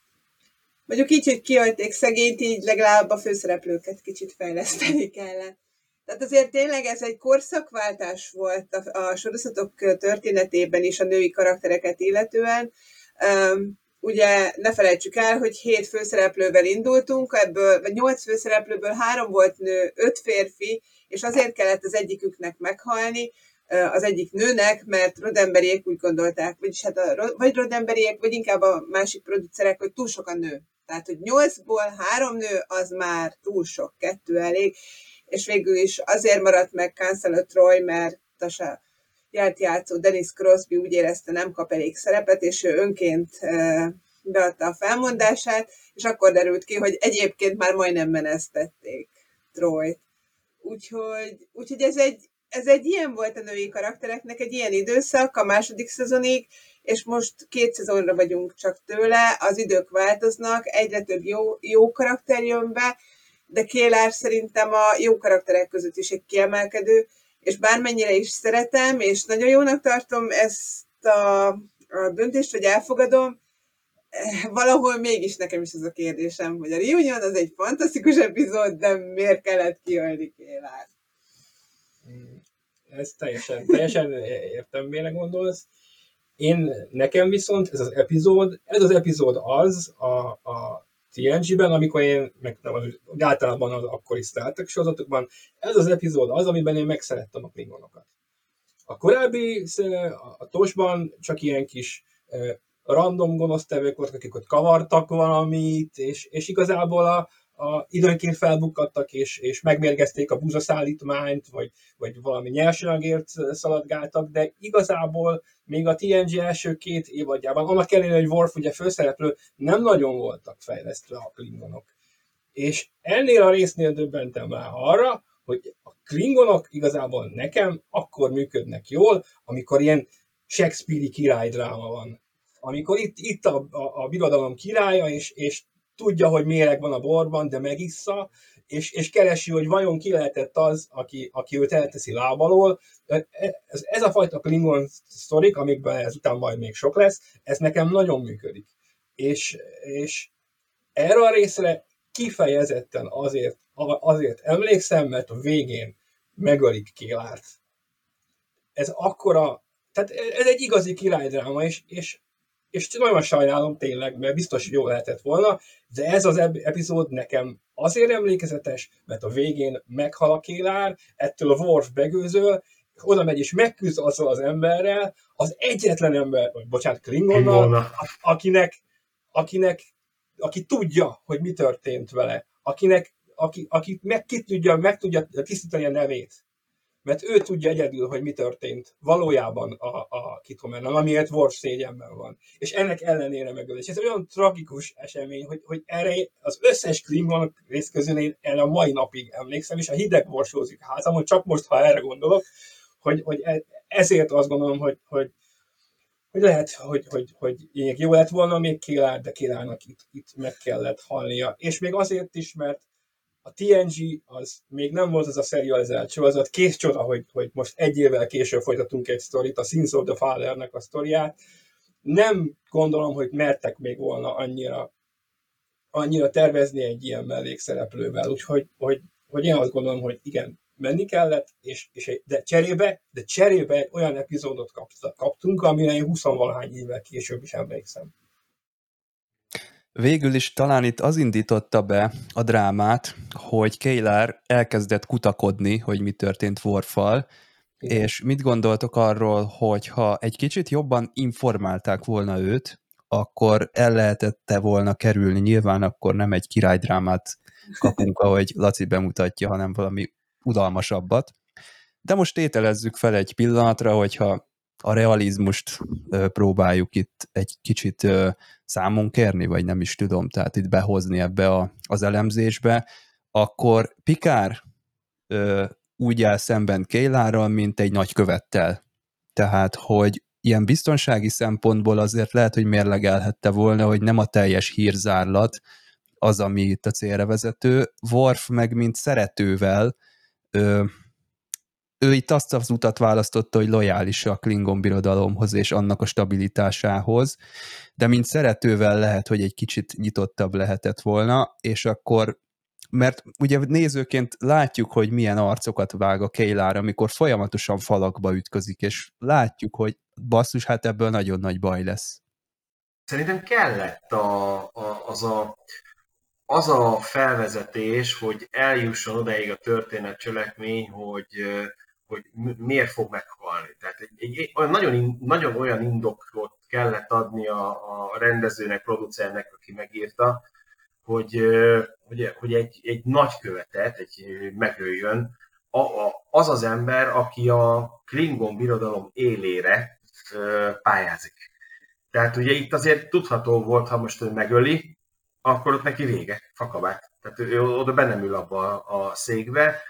Mondjuk így, hogy kiölték szegényt, így legalább a főszereplőket kicsit fejleszteni kellett. Tehát azért tényleg ez egy korszakváltás volt a, a sorozatok történetében is a női karaktereket illetően. Um, ugye ne felejtsük el, hogy hét főszereplővel indultunk, ebből, vagy nyolc főszereplőből három volt nő, öt férfi, és azért kellett az egyiküknek meghalni, az egyik nőnek, mert Rodemberiek úgy gondolták, vagyis hát a, vagy Rodemberiek, vagy inkább a másik producerek, hogy túl sok a nő. Tehát, hogy nyolcból három nő, az már túl sok, kettő elég. és végül is azért maradt meg Cancelo Troy, mert a járt játszó Dennis Crosby úgy érezte, nem kap elég szerepet, és ő önként beadta a felmondását, és akkor derült ki, hogy egyébként már majdnem menesztették Troy-t. Úgyhogy, úgyhogy ez, egy, ez egy ilyen volt a női karaktereknek, egy ilyen időszak a második szezonig, és most két szezonra vagyunk csak tőle, az idők változnak, egyre több jó, jó karakter jön be, de Kélár szerintem a jó karakterek között is egy kiemelkedő, és bármennyire is szeretem, és nagyon jónak tartom ezt a, a döntést, hogy elfogadom, valahol mégis nekem is ez a kérdésem, hogy a Reunion az egy fantasztikus epizód, de miért kellett kiölni Kélár? Ez teljesen, teljesen értem, mire gondolsz. Én, nekem viszont ez az epizód, ez az epizód az a, a TNG-ben, amikor én, meg nem, az, általában az akkori Star Trek sorozatokban, ez az epizód az, amiben én megszerettem a klingonokat. A korábbi, a Tosban csak ilyen kis random gonosztevők voltak, akik ott kavartak valamit, és, és igazából a, a, időnként felbukkadtak, és, és megmérgezték a buzaszállítmányt, vagy, vagy valami nyersanyagért szaladgáltak, de igazából még a TNG első két évadjában, annak ellenére, hogy Worf ugye főszereplő, nem nagyon voltak fejlesztve a klingonok. És ennél a résznél döbbentem rá arra, hogy a klingonok igazából nekem akkor működnek jól, amikor ilyen Shakespeare-i királydráma van amikor itt, itt a, a, a birodalom királya, és, és tudja, hogy méreg van a borban, de megissza, és, és keresi, hogy vajon ki lehetett az, aki, aki őt elteszi lábalól. Ez, ez a fajta Klingon sztorik, amikben ezután majd még sok lesz, ez nekem nagyon működik. És, és erre a részre kifejezetten azért, azért emlékszem, mert a végén megölik Kélárt. Ez akkora, tehát ez egy igazi királydráma, és, és és nagyon sajnálom tényleg, mert biztos, hogy jó lehetett volna, de ez az epizód nekem azért emlékezetes, mert a végén meghal a kélár, ettől a Worf begőzöl, oda megy és megküzd azzal az emberrel, az egyetlen ember, vagy bocsánat, Klingonnal, akinek, akinek, aki tudja, hogy mi történt vele, akinek, aki, aki meg, ki tudja, meg tudja tisztítani a nevét mert ő tudja egyedül, hogy mi történt valójában a, a Kitomernan, amiért Worf szégyenben van. És ennek ellenére megöl. És ez olyan tragikus esemény, hogy, hogy erre az összes Klingon rész közül én erre a mai napig emlékszem, és a hideg borsózik házamon, csak most, ha erre gondolok, hogy, hogy e, ezért azt gondolom, hogy, hogy, hogy lehet, hogy, hogy, hogy jó lett volna még Kélár, de Kélárnak itt, itt meg kellett halnia. És még azért is, mert a TNG az még nem volt az a serializált sorozat, kész csoda, hogy, hogy most egy évvel később folytatunk egy sztorit, a Sins of the Father-nek a sztoriát. Nem gondolom, hogy mertek még volna annyira, annyira tervezni egy ilyen mellékszereplővel, úgyhogy hogy, hogy én azt gondolom, hogy igen, menni kellett, és, és de cserébe, de cserébe egy olyan epizódot kaptunk, amire én 20 valahány évvel később is emlékszem. Végül is talán itt az indította be a drámát, hogy Kaylar elkezdett kutakodni, hogy mi történt Worfal, és mit gondoltok arról, hogy ha egy kicsit jobban informálták volna őt, akkor el lehetette volna kerülni. Nyilván akkor nem egy királydrámát kapunk, ahogy Laci bemutatja, hanem valami udalmasabbat. De most tételezzük fel egy pillanatra, hogyha a realizmust próbáljuk itt egy kicsit számon kérni, vagy nem is tudom, tehát itt behozni ebbe a, az elemzésbe, akkor Pikár úgy áll szemben Kéláról, mint egy nagykövettel. Tehát, hogy ilyen biztonsági szempontból azért lehet, hogy mérlegelhette volna, hogy nem a teljes hírzárlat az, ami itt a célra vezető. Worf meg, mint szeretővel ő itt azt az utat választotta, hogy lojális a Klingon birodalomhoz és annak a stabilitásához, de mint szeretővel lehet, hogy egy kicsit nyitottabb lehetett volna, és akkor mert ugye nézőként látjuk, hogy milyen arcokat vág a Keilár, amikor folyamatosan falakba ütközik, és látjuk, hogy basszus, hát ebből nagyon nagy baj lesz. Szerintem kellett a, a, az, a, az a felvezetés, hogy eljusson odaig a történet cselekmény, hogy hogy miért fog meghalni. Tehát egy, egy, olyan, nagyon, nagyon olyan indokot kellett adni a, a rendezőnek, producernek, aki megírta, hogy, hogy, hogy egy, egy nagykövetet, egy megöljön a, a, az az ember, aki a Klingon birodalom élére pályázik. Tehát ugye itt azért tudható volt, ha most ő megöli, akkor ott neki vége, fakabát. Tehát ő, ő oda bennem ül abba a, a székbe,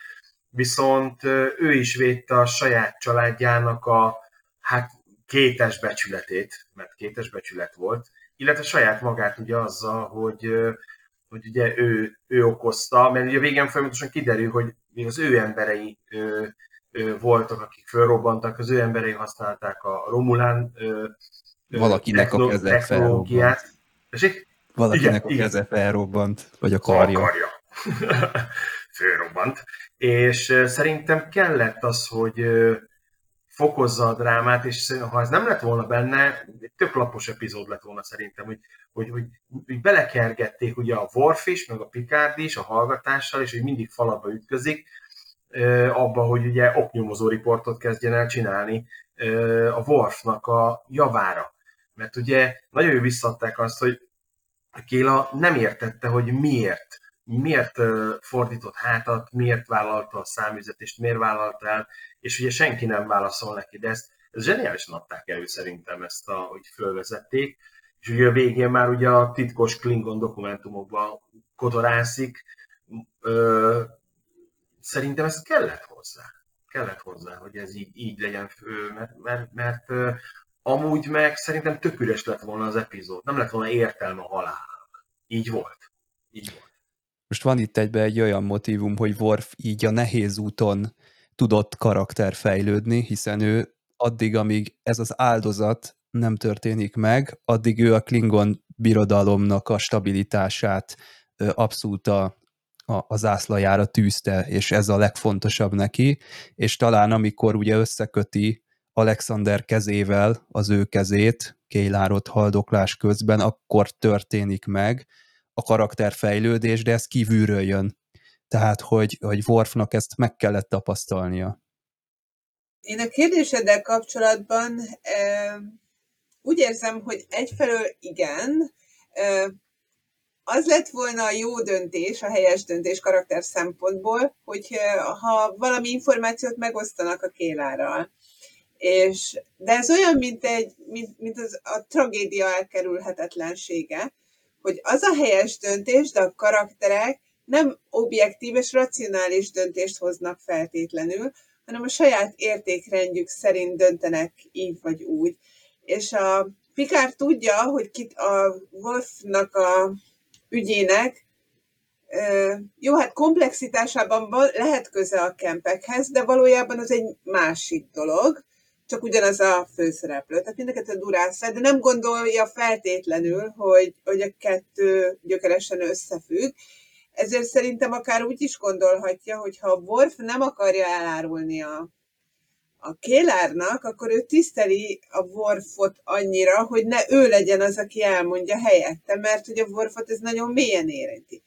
viszont ő is védte a saját családjának a hát kétes becsületét, mert kétes becsület volt, illetve saját magát ugye azzal, hogy, hogy ugye ő, ő okozta, mert ugye végén folyamatosan kiderül, hogy még az ő emberei ö, ö, voltak, akik fölrobbantak, az ő emberei használták a Romulán ö, Valakinek a keze felrobbant. Valakinek igen, a keze felrobbant, vagy a karja. A karja. Fölrobbant. És szerintem kellett az, hogy fokozza a drámát, és ha ez nem lett volna benne, egy több lapos epizód lett volna szerintem, hogy, hogy, hogy, hogy belekergették ugye a Worf is, meg a Picard is a hallgatással, és hogy mindig falaba ütközik, abba, hogy ugye oknyomozó riportot kezdjen el csinálni a Worfnak a javára. Mert ugye nagyon jó visszadták azt, hogy Kéla nem értette, hogy miért miért fordított hátat, miért vállalta a számüzetést, miért vállalta el, és ugye senki nem válaszol neki, de ezt, ezt zseniálisan adták elő szerintem ezt, a, hogy fölvezették, és ugye a végén már ugye a titkos Klingon dokumentumokban kodorászik, ö, szerintem ez kellett hozzá. Kellett hozzá, hogy ez így, így legyen, fő, mert, mert, mert ö, amúgy meg szerintem tök üres lett volna az epizód, nem lett volna értelme a halálnak. Így volt. Így volt. Most van itt egybe egy olyan motivum, hogy Worf így a nehéz úton tudott karakter fejlődni, hiszen ő addig, amíg ez az áldozat nem történik meg, addig ő a Klingon birodalomnak a stabilitását abszolút a, a, a zászlajára tűzte, és ez a legfontosabb neki, és talán amikor ugye összeköti Alexander kezével az ő kezét, Kéylárot haldoklás közben, akkor történik meg, a karakterfejlődés, de ez kívülről jön. Tehát, hogy, hogy Worfnak ezt meg kellett tapasztalnia. Én a kérdéseddel kapcsolatban e, úgy érzem, hogy egyfelől igen, e, az lett volna a jó döntés, a helyes döntés karakter szempontból, hogy ha valami információt megosztanak a kélárral. És, de ez olyan, mint, egy, mint, mint az, a tragédia elkerülhetetlensége, hogy az a helyes döntés, de a karakterek nem objektív és racionális döntést hoznak feltétlenül, hanem a saját értékrendjük szerint döntenek így vagy úgy. És a Picard tudja, hogy kit a Wolfnak a ügyének jó, hát komplexitásában lehet köze a kempekhez, de valójában az egy másik dolog csak ugyanaz a főszereplő. Tehát mind a kettő durász, de nem gondolja feltétlenül, hogy, hogy a kettő gyökeresen összefügg. Ezért szerintem akár úgy is gondolhatja, hogy ha Worf nem akarja elárulni a, a Kélárnak, akkor ő tiszteli a Worfot annyira, hogy ne ő legyen az, aki elmondja helyette, mert hogy a Worfot ez nagyon mélyen érinti.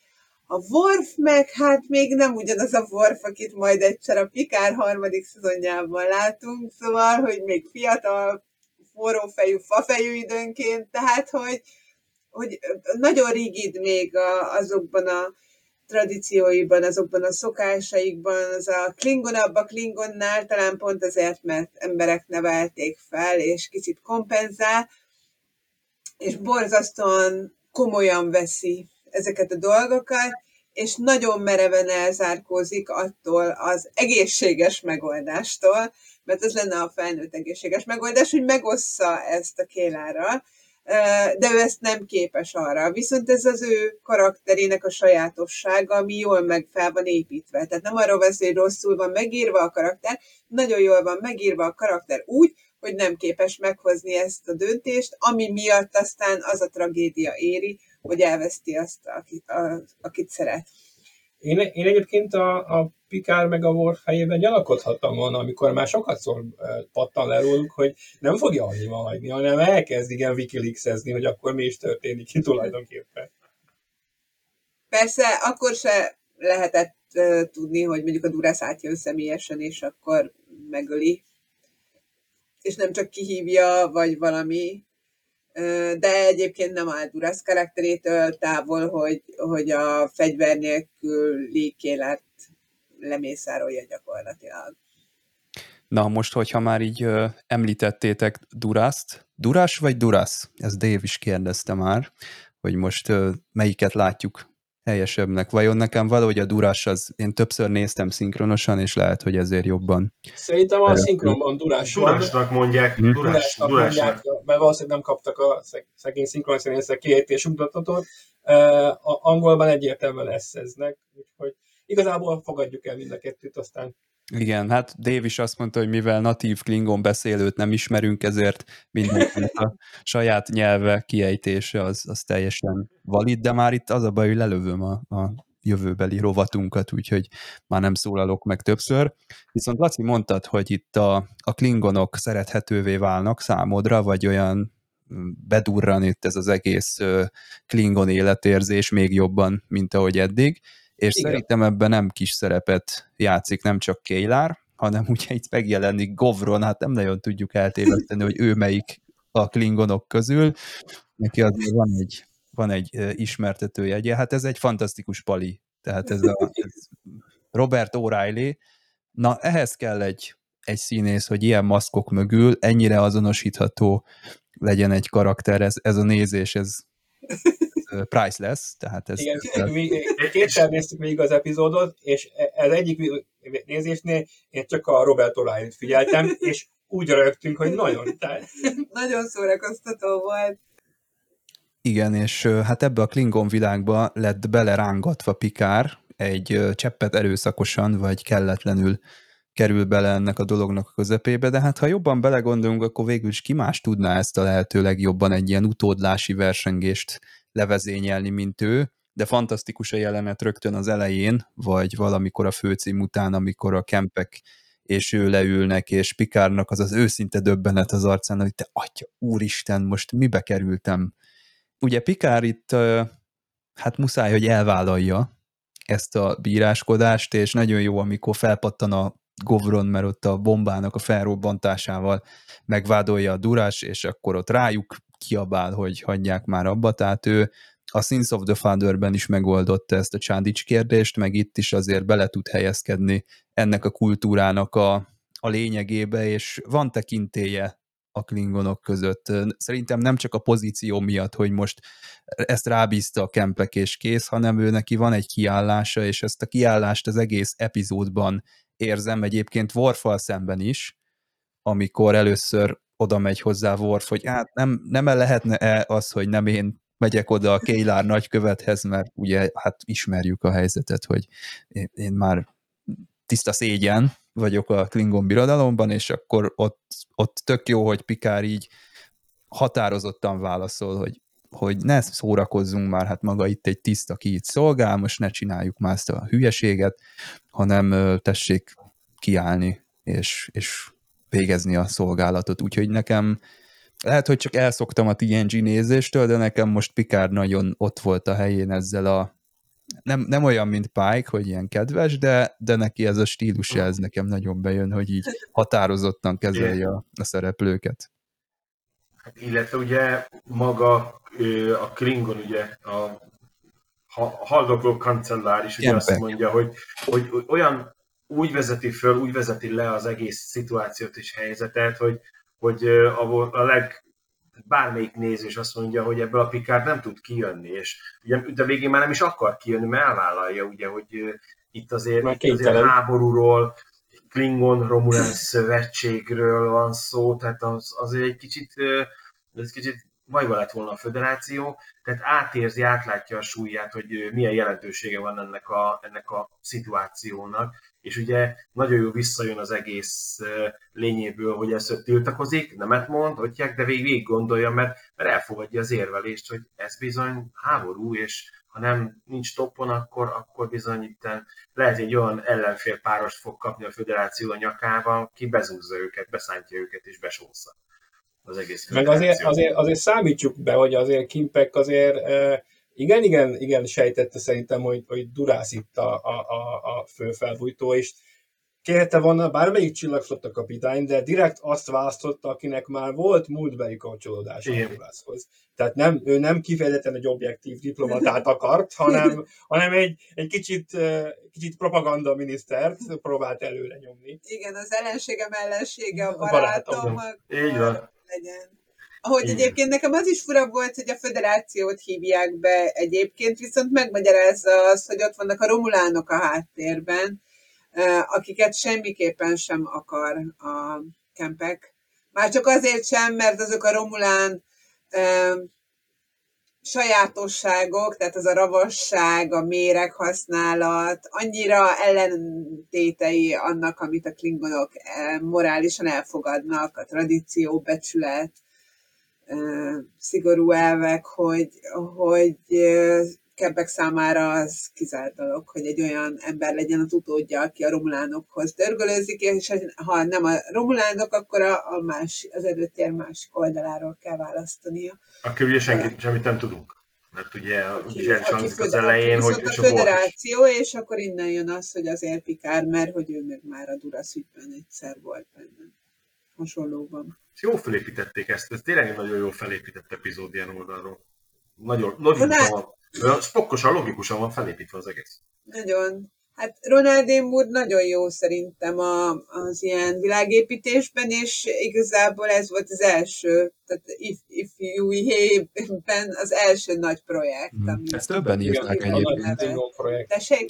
A Worf meg hát még nem ugyanaz a Worf, akit majd egyszer a Pikár harmadik szezonjában látunk, szóval, hogy még fiatal, forrófejű, fafejű időnként, tehát, hogy, hogy nagyon rigid még a, azokban a tradícióiban, azokban a szokásaikban, az a klingonabb a klingonnál, talán pont azért, mert emberek nevelték fel, és kicsit kompenzál, és borzasztóan komolyan veszi ezeket a dolgokat, és nagyon mereven elzárkózik attól az egészséges megoldástól, mert ez lenne a felnőtt egészséges megoldás, hogy megossza ezt a kélárral, de ő ezt nem képes arra. Viszont ez az ő karakterének a sajátossága, ami jól meg fel van építve. Tehát nem arról vesz, hogy rosszul van megírva a karakter, nagyon jól van megírva a karakter úgy, hogy nem képes meghozni ezt a döntést, ami miatt aztán az a tragédia éri, hogy elveszti azt, akit, a, akit szeret. Én, én egyébként a, a Pikár meg a Worf fejében gyanakodhattam volna, amikor már sokat szól pattan le róluk, hogy nem fogja annyiba hagyni, hanem elkezd igen wikileaks hogy akkor mi is történik ki tulajdonképpen. Persze, akkor se lehetett uh, tudni, hogy mondjuk a Durász átjön személyesen, és akkor megöli. És nem csak kihívja, vagy valami de egyébként nem áll Duras karakterétől távol, hogy, hogy a fegyver nélkül lékélet lemészárolja gyakorlatilag. Na most, hogyha már így ö, említettétek Durászt, Durás vagy Durász? Ez Dave is kérdezte már, hogy most melyiket látjuk helyesebbnek. Vajon nekem valahogy a durás az, én többször néztem szinkronosan, és lehet, hogy ezért jobban. Szerintem a szinkronban durás Durásnak mondják, hm? durás, durásnak, durásnak. Mondják, mert valószínűleg nem kaptak a szegény szinkronszínészek kiejtés mutatót. A angolban egyértelműen eszeznek, úgyhogy igazából fogadjuk el mind a kettőt, aztán igen, hát Dave is azt mondta, hogy mivel natív Klingon beszélőt nem ismerünk, ezért mindenkinek a saját nyelve kiejtése az, az teljesen valid, de már itt az a baj, hogy lelövöm a, a jövőbeli rovatunkat, úgyhogy már nem szólalok meg többször. Viszont Laci mondtad, hogy itt a, a klingonok szerethetővé válnak számodra, vagy olyan bedurran itt ez az egész klingon életérzés még jobban, mint ahogy eddig és Igen. szerintem ebben nem kis szerepet játszik nem csak Kéjlár, hanem ugye itt megjelenik Govron, hát nem nagyon tudjuk eltéveszteni, hogy ő melyik a klingonok közül. Neki azért van egy, van egy ismertető jegye. Hát ez egy fantasztikus pali. Tehát ez a ez Robert O'Reilly. Na, ehhez kell egy, egy színész, hogy ilyen maszkok mögül ennyire azonosítható legyen egy karakter. Ez, ez a nézés, ez, priceless, tehát ez... Igen, ez... mi kétszer néztük még az epizódot, és ez egyik nézésnél én csak a Robert O'Reilly figyeltem, és úgy rögtünk, hogy nagyon. Tehát... nagyon szórakoztató volt. Igen, és hát ebbe a Klingon világba lett belerángatva Pikár, egy cseppet erőszakosan, vagy kelletlenül kerül bele ennek a dolognak a közepébe, de hát ha jobban belegondolunk, akkor végül is ki más tudná ezt a lehető legjobban egy ilyen utódlási versengést levezényelni, mint ő, de fantasztikus a jelenet rögtön az elején, vagy valamikor a főcím után, amikor a kempek és ő leülnek, és Pikárnak az az őszinte döbbenet az arcán, hogy te atya, úristen, most mibe kerültem. Ugye Pikár itt, hát muszáj, hogy elvállalja ezt a bíráskodást, és nagyon jó, amikor felpattan a Govron, mert ott a bombának a felrobbantásával megvádolja a Durás, és akkor ott rájuk kiabál, hogy hagyják már abba, tehát ő a Sins of the Father-ben is megoldotta ezt a Csádics kérdést, meg itt is azért bele tud helyezkedni ennek a kultúrának a, a lényegébe, és van tekintélye a klingonok között. Szerintem nem csak a pozíció miatt, hogy most ezt rábízta a kempek és kész, hanem ő neki van egy kiállása, és ezt a kiállást az egész epizódban érzem egyébként Worfal szemben is, amikor először oda megy hozzá Worf, hogy hát nem, nem -e lehetne-e az, hogy nem én megyek oda a Kéilár nagykövethez, mert ugye hát ismerjük a helyzetet, hogy én, én már tiszta szégyen vagyok a Klingon birodalomban, és akkor ott, ott tök jó, hogy Pikár így határozottan válaszol, hogy, hogy ne szórakozzunk már, hát maga itt egy tiszta, aki itt szolgál, most ne csináljuk már ezt a hülyeséget, hanem tessék kiállni, és, és végezni a szolgálatot. Úgyhogy nekem lehet, hogy csak elszoktam a TNG nézéstől, de nekem most Picard nagyon ott volt a helyén ezzel a nem, nem olyan, mint Pike, hogy ilyen kedves, de, de neki ez a stílus ez nekem nagyon bejön, hogy így határozottan kezelje a, a szereplőket. Hát, illetve ugye maga a Klingon, ugye a haldokló kancellár is ugye azt mondja, hogy, hogy olyan úgy vezeti föl, úgy vezeti le az egész szituációt és helyzetet, hogy, hogy a, a leg, bármelyik nézés azt mondja, hogy ebből a Picard nem tud kijönni, és ugye, de végén már nem is akar kijönni, mert elvállalja, ugye, hogy itt azért, azért háborúról, Klingon Romulán szövetségről van szó, tehát az, azért egy kicsit, ez kicsit bajba lett volna a föderáció, tehát átérzi, átlátja a súlyát, hogy milyen jelentősége van ennek a, ennek a szituációnak, és ugye nagyon jó visszajön az egész lényéből, hogy ezt tiltakozik, nemet mond, hogyják, de végig, végig gondolja, mert, mert elfogadja az érvelést, hogy ez bizony háború, és ha nem nincs toppon, akkor, akkor bizony itt lehet egy olyan ellenfél párost fog kapni a föderáció a nyakával, ki bezúzza őket, beszántja őket és besózza az egész Meg azért, azért, azért számítsuk be, hogy azért Kimpek azért igen, igen, igen, sejtette szerintem, hogy, hogy Durász itt a, a, a, a fő felbújtó, és kérte volna bármelyik csillagflotta kapitány, de direkt azt választotta, akinek már volt múltbeli kapcsolódás a Arthurászhoz. Tehát nem, ő nem kifejezetten egy objektív diplomatát akart, hanem, hanem egy, egy kicsit, kicsit propaganda minisztert próbált előre nyomni. Igen, az ellenségem ellensége a barátom. Így van. Legyen. Ahogy Igen. egyébként nekem az is fura volt, hogy a föderációt hívják be egyébként, viszont megmagyarázza az, hogy ott vannak a romulánok a háttérben, akiket semmiképpen sem akar a kempek. Már csak azért sem, mert azok a romulán sajátosságok, tehát az a ravasság, a méreg használat, annyira ellentétei annak, amit a klingonok morálisan elfogadnak, a tradíció, becsület, szigorú elvek, hogy, hogy kebbek számára az kizárt dolog, hogy egy olyan ember legyen az utódja, aki a romulánokhoz dörgölőzik, és ha nem a romulánok, akkor a, a más, az előtér másik oldaláról kell választania. Akkor ugye senki, semmit nem tudunk. Mert ugye a Zsercsansk az elején, hogy a föderáció, és akkor innen jön az, hogy azért Pikár, mert hogy ő meg már a Durasz ügyben egyszer volt benne. Hasonlóban. Jó felépítették ezt, ez tényleg egy nagyon jó felépített epizód ilyen oldalról. Nagyon, nagyon van Spokkosan, logikusan van felépítve az egész. Nagyon. Hát Ronald Moore nagyon jó szerintem a, az ilyen világépítésben, és igazából ez volt az első, tehát if, if you ben az első nagy projekt. Mm. Ami ezt többen írták egyébként.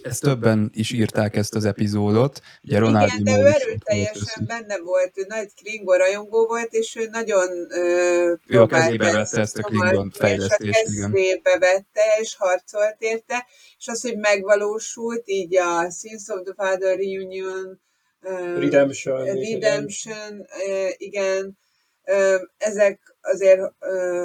Ezt többen is írták ezt az epizódot. Ugye Ronald Igen, de ő erőteljesen benne volt, ő nagy Klingon rajongó volt, és ő nagyon uh, ő a kezébe vette ezt a Klingon fejlesztést. És a kezébe vette, és harcolt érte, és az, hogy megvalósult, így a Sins of the Father Reunion, Redemption, Redemption igen, ezek azért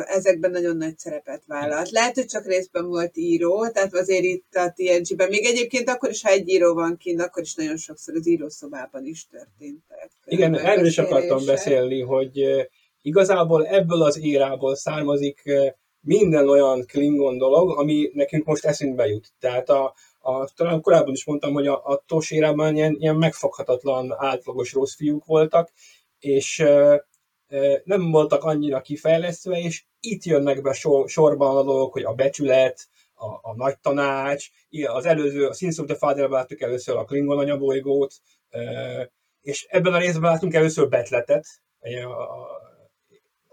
ezekben nagyon nagy szerepet vállalt. Lehet, hogy csak részben volt író, tehát azért itt a TNG-ben, még egyébként akkor is, ha egy író van kint, akkor is nagyon sokszor az írószobában is történtek. Igen, erről is akartam beszélni, hogy igazából ebből az érából származik minden olyan Klingon dolog, ami nekünk most eszünkbe jut. Tehát a, a, talán korábban is mondtam, hogy a, a TOS érában ilyen, ilyen megfoghatatlan, átlagos rossz fiúk voltak, és e, nem voltak annyira kifejlesztve, és itt jönnek be sor, sorban a dolgok, hogy a becsület, a, a nagy tanács, az előző, a Sins of the Father láttuk először a Klingon anyabolygót, e, és ebben a részben látunk először betletet, a, a,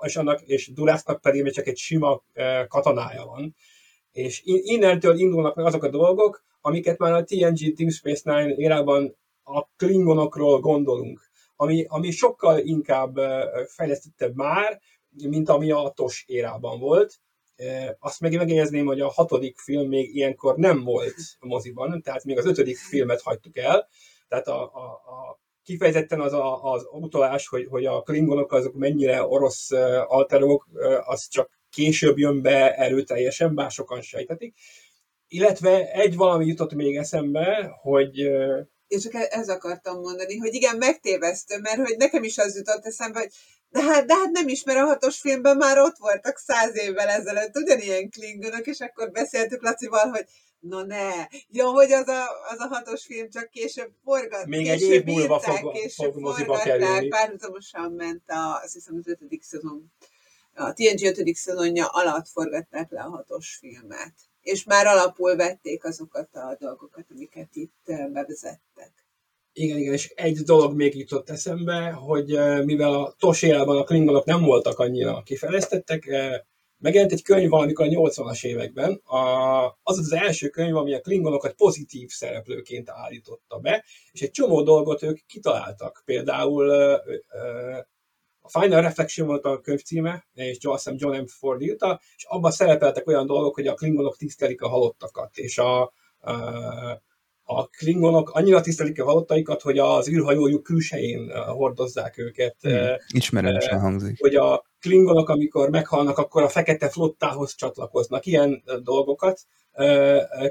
és, annak, és Durásznak pedig még csak egy sima katonája van. És innentől indulnak meg azok a dolgok, amiket már a TNG Team Space Nine érában a klingonokról gondolunk, ami, ami sokkal inkább fejlesztettebb már, mint ami a TOS érában volt. Azt meg megjegyezném, hogy a hatodik film még ilyenkor nem volt moziban, tehát még az ötödik filmet hagytuk el, tehát a, a, a kifejezetten az a, az utalás, hogy, hogy a klingonok azok mennyire orosz alterók, az csak később jön be erőteljesen, bár sokan sejtetik. Illetve egy valami jutott még eszembe, hogy és csak e- ez akartam mondani, hogy igen, megtévesztő, mert hogy nekem is az jutott eszembe, hogy de hát, de hát nem ismer a hatos filmben, már ott voltak száz évvel ezelőtt ugyanilyen klingonok, és akkor beszéltük Lacival, hogy No ne, jó, hogy az a, az a hatos film csak később forgat. Még egy év múlva fog, fog moziba kerülni. Párhuzamosan ment a, azt hiszem az ötödik szezon, a TNG ötödik szezonja alatt forgatták le a hatos filmet. És már alapul vették azokat a dolgokat, amiket itt bevezettek. Igen, igen, és egy dolog még jutott eszembe, hogy mivel a Tosérában a klingonok nem voltak annyira kifejlesztettek, Megjelent egy könyv valamikor a 80-as években, a, az az első könyv, ami a klingonokat pozitív szereplőként állította be, és egy csomó dolgot ők kitaláltak. Például a Final Reflection volt a könyv címe, és John, John M. Ford írta, és abban szerepeltek olyan dolgok, hogy a klingonok tisztelik a halottakat, és a, a a klingonok annyira tisztelik a halottaikat, hogy az űrhajójuk külsején hordozzák őket. Hmm, ismerősen hangzik. Hogy a klingonok, amikor meghalnak, akkor a fekete flottához csatlakoznak. Ilyen dolgokat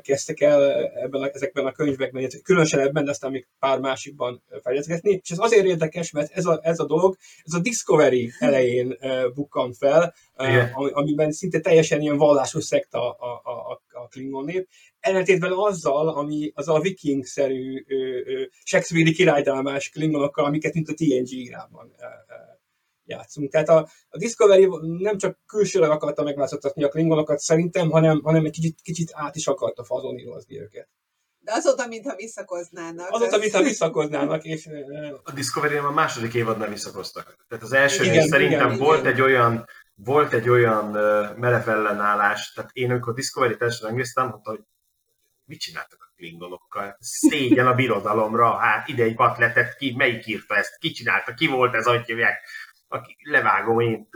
kezdtek el ebben a, ezekben a könyvekben, különösen ebben, de aztán még pár másikban fejleszgetni. És ez azért érdekes, mert ez a, ez a dolog, ez a Discovery elején bukkan fel, yeah. amiben szinte teljesen ilyen vallásos szekta a, a, a, a klingon nép, ellentétben azzal, ami az a viking-szerű Shakespeare-i királydámás klingonokkal, amiket mint a TNG írában játszunk. Tehát a, a Discovery nem csak külsőleg akarta megváltoztatni a klingonokat szerintem, hanem, hanem egy kicsit, kicsit át is akarta fazonírozni őket. De azóta, mintha visszakoznának. Azóta, mintha visszakoznának, és... A discovery a második évadnál visszakoztak. Tehát az első igen, szerintem igen, volt igen. egy olyan volt egy olyan merev ellenállás, tehát én amikor Discovery-t első megnéztem, mondta, hogy mit csináltak a klingonokkal? Szégyen a birodalomra, hát idei patletet, ki, melyik írta ezt, ki csinálta, ki volt ez, hogy hívják, aki levágom én,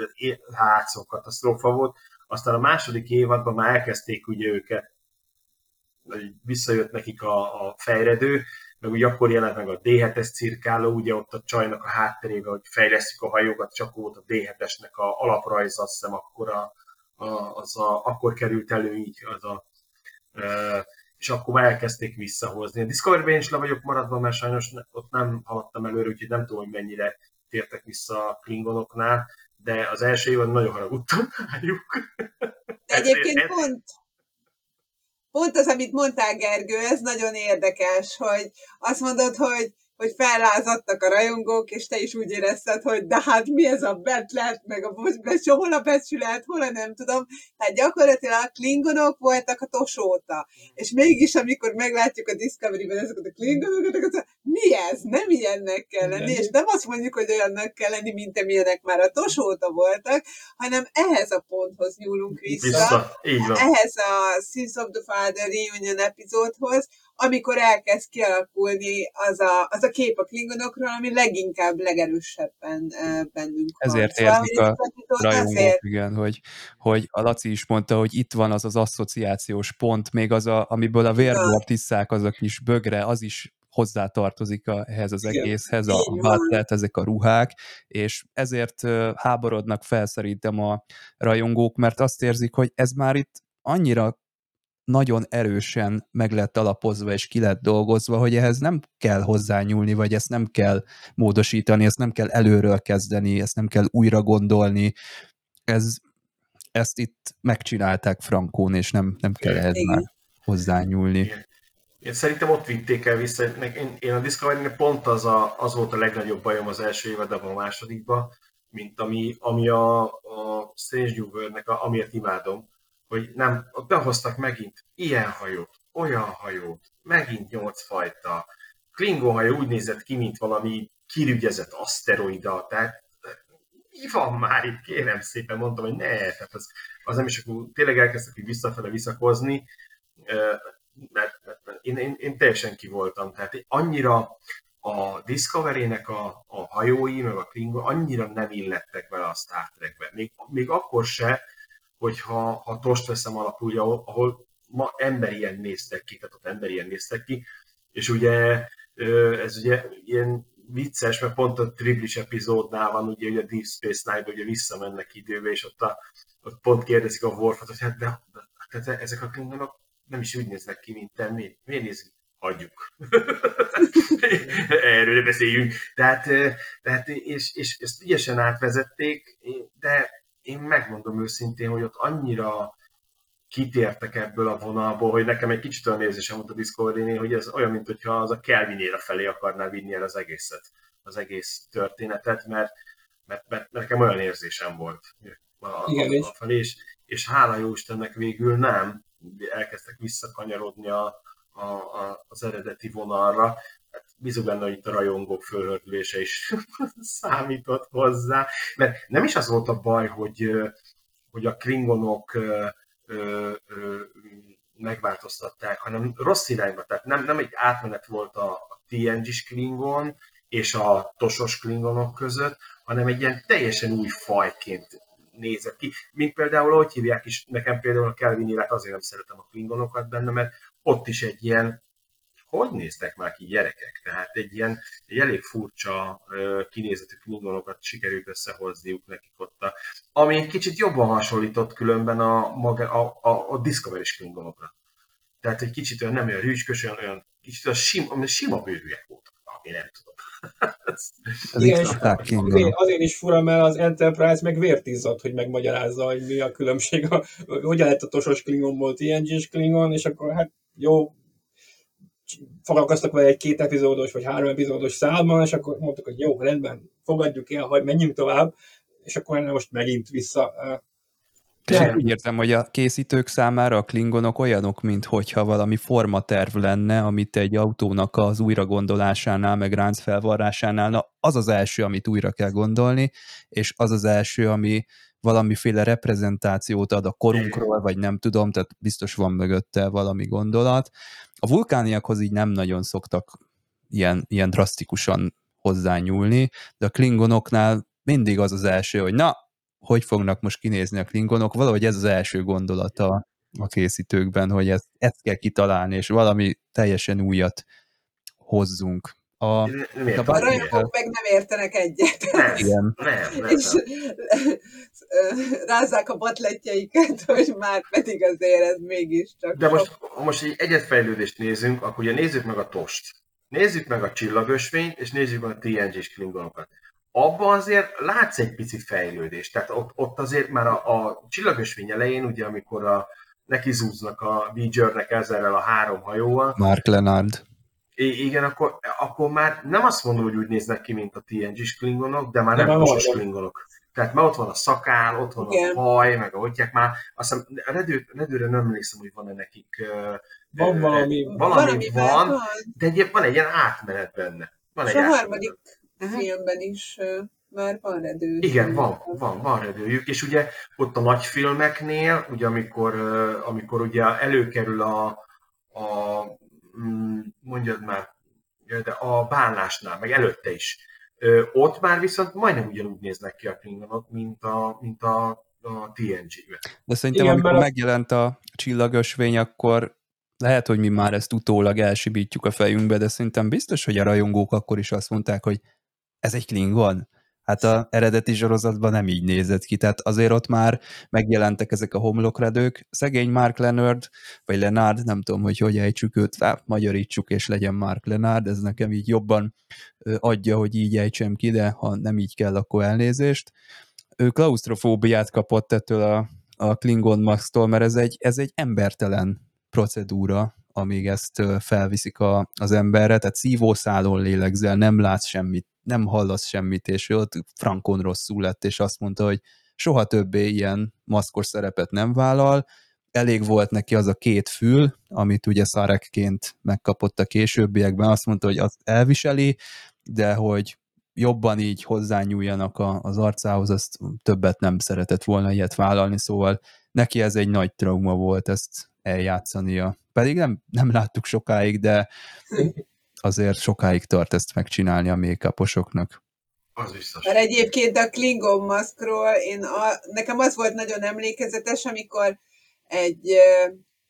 szó katasztrófa volt. Aztán a második évadban már elkezdték ugye őket, visszajött nekik a, a fejredő, meg ugye akkor jelent meg a D7-es cirkáló, ugye ott a csajnak a hátterébe, hogy fejlesztjük a hajókat, csak volt a D7-esnek a alaprajz, azt hiszem akkor, a, a, az a, akkor került elő így az a, e, és akkor már elkezdték visszahozni. A Discovery-ben is le vagyok maradva, mert sajnos ott nem haladtam előre, úgyhogy nem tudom, hogy mennyire tértek vissza a klingonoknál, de az első évben nagyon haragudtam rájuk. Egyébként pont, pont az, amit mondtál, Gergő, ez nagyon érdekes, hogy azt mondod, hogy hogy fellázadtak a rajongók, és te is úgy érezted, hogy de hát mi ez a betlet, meg a becs, hol a becsület, hol a nem tudom. Tehát gyakorlatilag a klingonok voltak a tosóta. És mégis, amikor meglátjuk a Discovery-ben ezeket a klingonokat, akkor mi ez? Nem ilyennek kell lenni, és nem azt mondjuk, hogy olyannak kell lenni, mint amilyenek már a tosóta voltak, hanem ehhez a ponthoz nyúlunk vissza. vissza. Ehhez a Sins of the Father Reunion epizódhoz, amikor elkezd kialakulni az a, az a kép a klingonokról, ami leginkább, legerősebben bennünk Ezért van. érzik szóval, a rajongók, igen, hogy, hogy a Laci is mondta, hogy itt van az az asszociációs pont, még az, a, amiből a vérbor tiszták, az a kis bögre, az is hozzátartozik a, ehhez az egészhez, a butlet, ezek a ruhák, és ezért háborodnak fel szerintem a rajongók, mert azt érzik, hogy ez már itt annyira nagyon erősen meg lett alapozva és ki lett dolgozva, hogy ehhez nem kell hozzányúlni, vagy ezt nem kell módosítani, ezt nem kell előről kezdeni, ezt nem kell újra gondolni. Ez, ezt itt megcsinálták Frankón, és nem, nem kell ehhez már hozzányúlni. Én szerintem ott vitték el vissza. Én, én a discovery pont az, a, az volt a legnagyobb bajom az első évadban, a másodikban, mint ami, ami a, a Strange New World-nek, a, amiért imádom, hogy nem, ott behoztak megint ilyen hajót, olyan hajót, megint nyolc fajta. Klingon hajó úgy nézett ki, mint valami kirügyezett aszteroida, tehát mi van már itt, kérem szépen, mondtam, hogy ne, tehát az, az nem is akkor tényleg elkezdtek így visszafele visszakozni, mert, mert, mert én, én, én, teljesen ki voltam, tehát annyira a Discovery-nek a, a hajói, meg a Klingon annyira nem illettek vele a Star Trekbe. Még, még akkor se, hogyha ha Tost veszem alapul, ahol, ma emberien néztek ki, tehát ott emberien néztek ki, és ugye ez ugye ilyen vicces, mert pont a triplis epizódnál van, ugye, ugye a Deep Space Nine, ugye visszamennek időbe, és ott, a, ott pont kérdezik a Worfot, hogy hát de, de, de ezek a klingonok nem is úgy néznek ki, mint te, miért, miért nézik? Hagyjuk. Erről beszéljünk. Tehát, tehát és, és ezt ügyesen átvezették, de én megmondom őszintén, hogy ott annyira kitértek ebből a vonalból, hogy nekem egy kicsit olyan érzésem volt a discovery hogy ez olyan, mintha az a Kelvinére felé akarná vinni el az egészet, az egész történetet, mert, mert, mert nekem olyan érzésem volt a, Igen, a, a felé, és, és hála jó Istennek végül nem, elkezdtek visszakanyarodni a, a, a, az eredeti vonalra, bízok benne, hogy itt a rajongók fölhördülése is számított hozzá, mert nem is az volt a baj, hogy, hogy a klingonok megváltoztatták, hanem rossz irányba, tehát nem, nem egy átmenet volt a, a TNG-s klingon és a tosos klingonok között, hanem egy ilyen teljesen új fajként nézett ki. Mint például, ahogy hívják is, nekem például a Kelvin élet azért nem szeretem a klingonokat benne, mert ott is egy ilyen hogy néztek már ki gyerekek? Tehát egy ilyen egy elég furcsa kinézetű klingonokat sikerült összehozniuk nekik ott, a, ami egy kicsit jobban hasonlított különben a, maga, a, a, a Discovery-s klingonokra. Tehát egy kicsit olyan nem olyan hűskös, olyan, olyan kicsit olyan sima, sima bőrűek voltak, ami nem tudom. Az Igen, és azért, azért is fura, mert az Enterprise meg vért izzadt, hogy megmagyarázza, hogy mi a különbség, a, hogyan lett a tosos Klingonból TNG-s Klingon, és akkor hát jó, foglalkoztak vele egy két epizódos vagy három epizódos számmal, és akkor mondtuk, hogy jó, rendben, fogadjuk el, hogy menjünk tovább, és akkor most megint vissza. És én úgy értem, hogy a készítők számára a klingonok olyanok, mintha valami formaterv lenne, amit egy autónak az újragondolásánál, meg ráncfelvarrásánál, na az az első, amit újra kell gondolni, és az az első, ami valamiféle reprezentációt ad a korunkról, vagy nem tudom, tehát biztos van mögötte valami gondolat. A vulkániakhoz így nem nagyon szoktak ilyen, ilyen drasztikusan hozzányúlni, de a klingonoknál mindig az az első, hogy na, hogy fognak most kinézni a klingonok, valahogy ez az első gondolata a készítőkben, hogy ezt, ezt kell kitalálni, és valami teljesen újat hozzunk. A, Nem a rajongók meg nem értenek egyet. Nem, igen, nem, nem, és nem. rázzák a batletjeiket, hogy már pedig azért ez mégiscsak De most, sok. ha most egy egyetfejlődést nézünk, akkor ugye nézzük meg a tost. Nézzük meg a csillagösvényt, és nézzük meg a TNG-s klingonokat. Abban azért látsz egy pici fejlődést. Tehát ott, ott azért már a, a csillagösvény elején, ugye amikor a, neki zúznak a Voyagernek ezzel a három hajóval, Mark Lenard. I- igen, akkor, akkor már nem azt mondom, hogy úgy néznek ki, mint a TNG-s klingonok, de már De nem tosos vannak. klingonok. Tehát már ott van a szakál, ott van Igen. a haj, meg a hotyák már. Azt hiszem, redő, redőre nem emlékszem, hogy van-e nekik. Van valami- valami Valamiben van, van. de egy, van egy ilyen átmenet benne. Van És egy a átmenet. Filmben is már van redő. Igen, van, van, van redőjük, és ugye ott a nagy filmeknél, ugye amikor, amikor ugye előkerül a, a mm, mondjad már, de a bánlásnál, meg előtte is, ott már viszont majdnem ugyanúgy néznek ki a klingonok, mint a, mint a, a TNG-ben. De szerintem, Igen, amikor mert a- megjelent a csillagösvény, akkor lehet, hogy mi már ezt utólag elsibítjuk a fejünkbe, de szerintem biztos, hogy a rajongók akkor is azt mondták, hogy ez egy Klingon. Hát a eredeti sorozatban nem így nézett ki, tehát azért ott már megjelentek ezek a homlokredők. Szegény Mark Leonard, vagy Lenard, nem tudom, hogy hogy ejtsük őt, hát magyarítsuk, és legyen Mark Lenard, ez nekem így jobban adja, hogy így ejtsem ki, de ha nem így kell, akkor elnézést. Ő klaustrofóbiát kapott ettől a, a Klingon Max-tól, mert ez egy, ez egy embertelen procedúra, amíg ezt felviszik a, az emberre, tehát szívószálon lélegzel, nem látsz semmit, nem hallasz semmit, és ott frankon rosszul lett, és azt mondta, hogy soha többé ilyen maszkos szerepet nem vállal, elég volt neki az a két fül, amit ugye szarekként megkapott a későbbiekben, azt mondta, hogy azt elviseli, de hogy jobban így hozzányúljanak a, az arcához, azt többet nem szeretett volna ilyet vállalni, szóval neki ez egy nagy trauma volt ezt eljátszania. Pedig nem, nem láttuk sokáig, de azért sokáig tart ezt megcsinálni a make Az biztos. Mert egyébként a Klingon maszkról én a, nekem az volt nagyon emlékezetes, amikor egy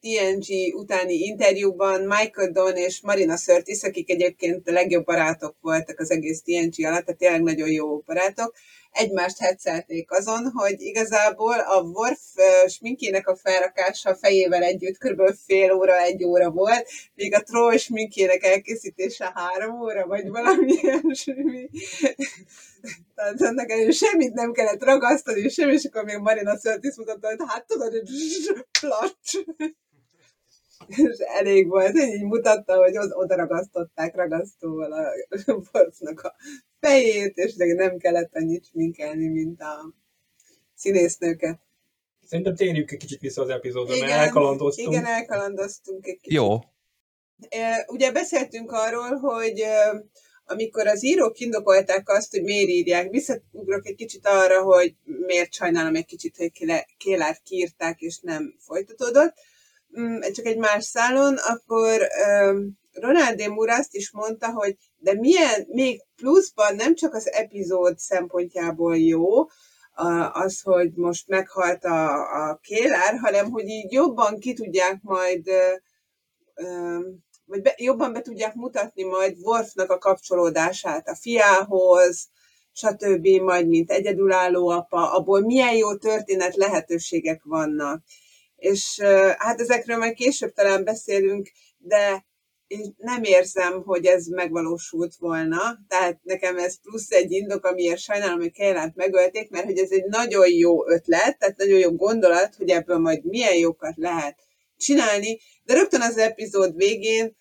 TNG utáni interjúban Michael Don és Marina Sirtis, akik egyébként a legjobb barátok voltak az egész TNG alatt, tehát tényleg nagyon jó barátok, egymást hetszelték azon, hogy igazából a Worf sminkének a felrakása fejével együtt kb. fél óra, egy óra volt, míg a Troll sminkének elkészítése három óra, vagy valami ilyesmi. Tehát ennek ellenére semmit nem kellett ragasztani, semmi, és akkor még Marina Sörtis mutatta, hogy hát tudod, hogy placs. És elég volt, hogy így mutatta, hogy od- oda ragasztották ragasztóval a Worfnak a fejét, és nem kellett annyit sminkelni, mint a színésznőket. Szerintem térjünk egy kicsit vissza az epizódra, mert elkalandoztunk. Igen, elkalandoztunk egy kicsit. Jó, Ugye beszéltünk arról, hogy amikor az írók indokolták azt, hogy miért írják, visszaugrok egy kicsit arra, hogy miért sajnálom egy kicsit, hogy Kélárt kiírták, és nem folytatódott, csak egy más szálon, akkor Ronald D. Moore azt is mondta, hogy de milyen, még pluszban nem csak az epizód szempontjából jó, az, hogy most meghalt a, a Kélár, hanem hogy így jobban ki tudják majd vagy be, jobban be tudják mutatni majd Worfnak a kapcsolódását a fiához, stb. majd mint egyedülálló apa, abból milyen jó történet lehetőségek vannak. És hát ezekről majd később talán beszélünk, de én nem érzem, hogy ez megvalósult volna, tehát nekem ez plusz egy indok, amiért sajnálom, hogy Kejlánt megölték, mert hogy ez egy nagyon jó ötlet, tehát nagyon jó gondolat, hogy ebből majd milyen jókat lehet csinálni, de rögtön az epizód végén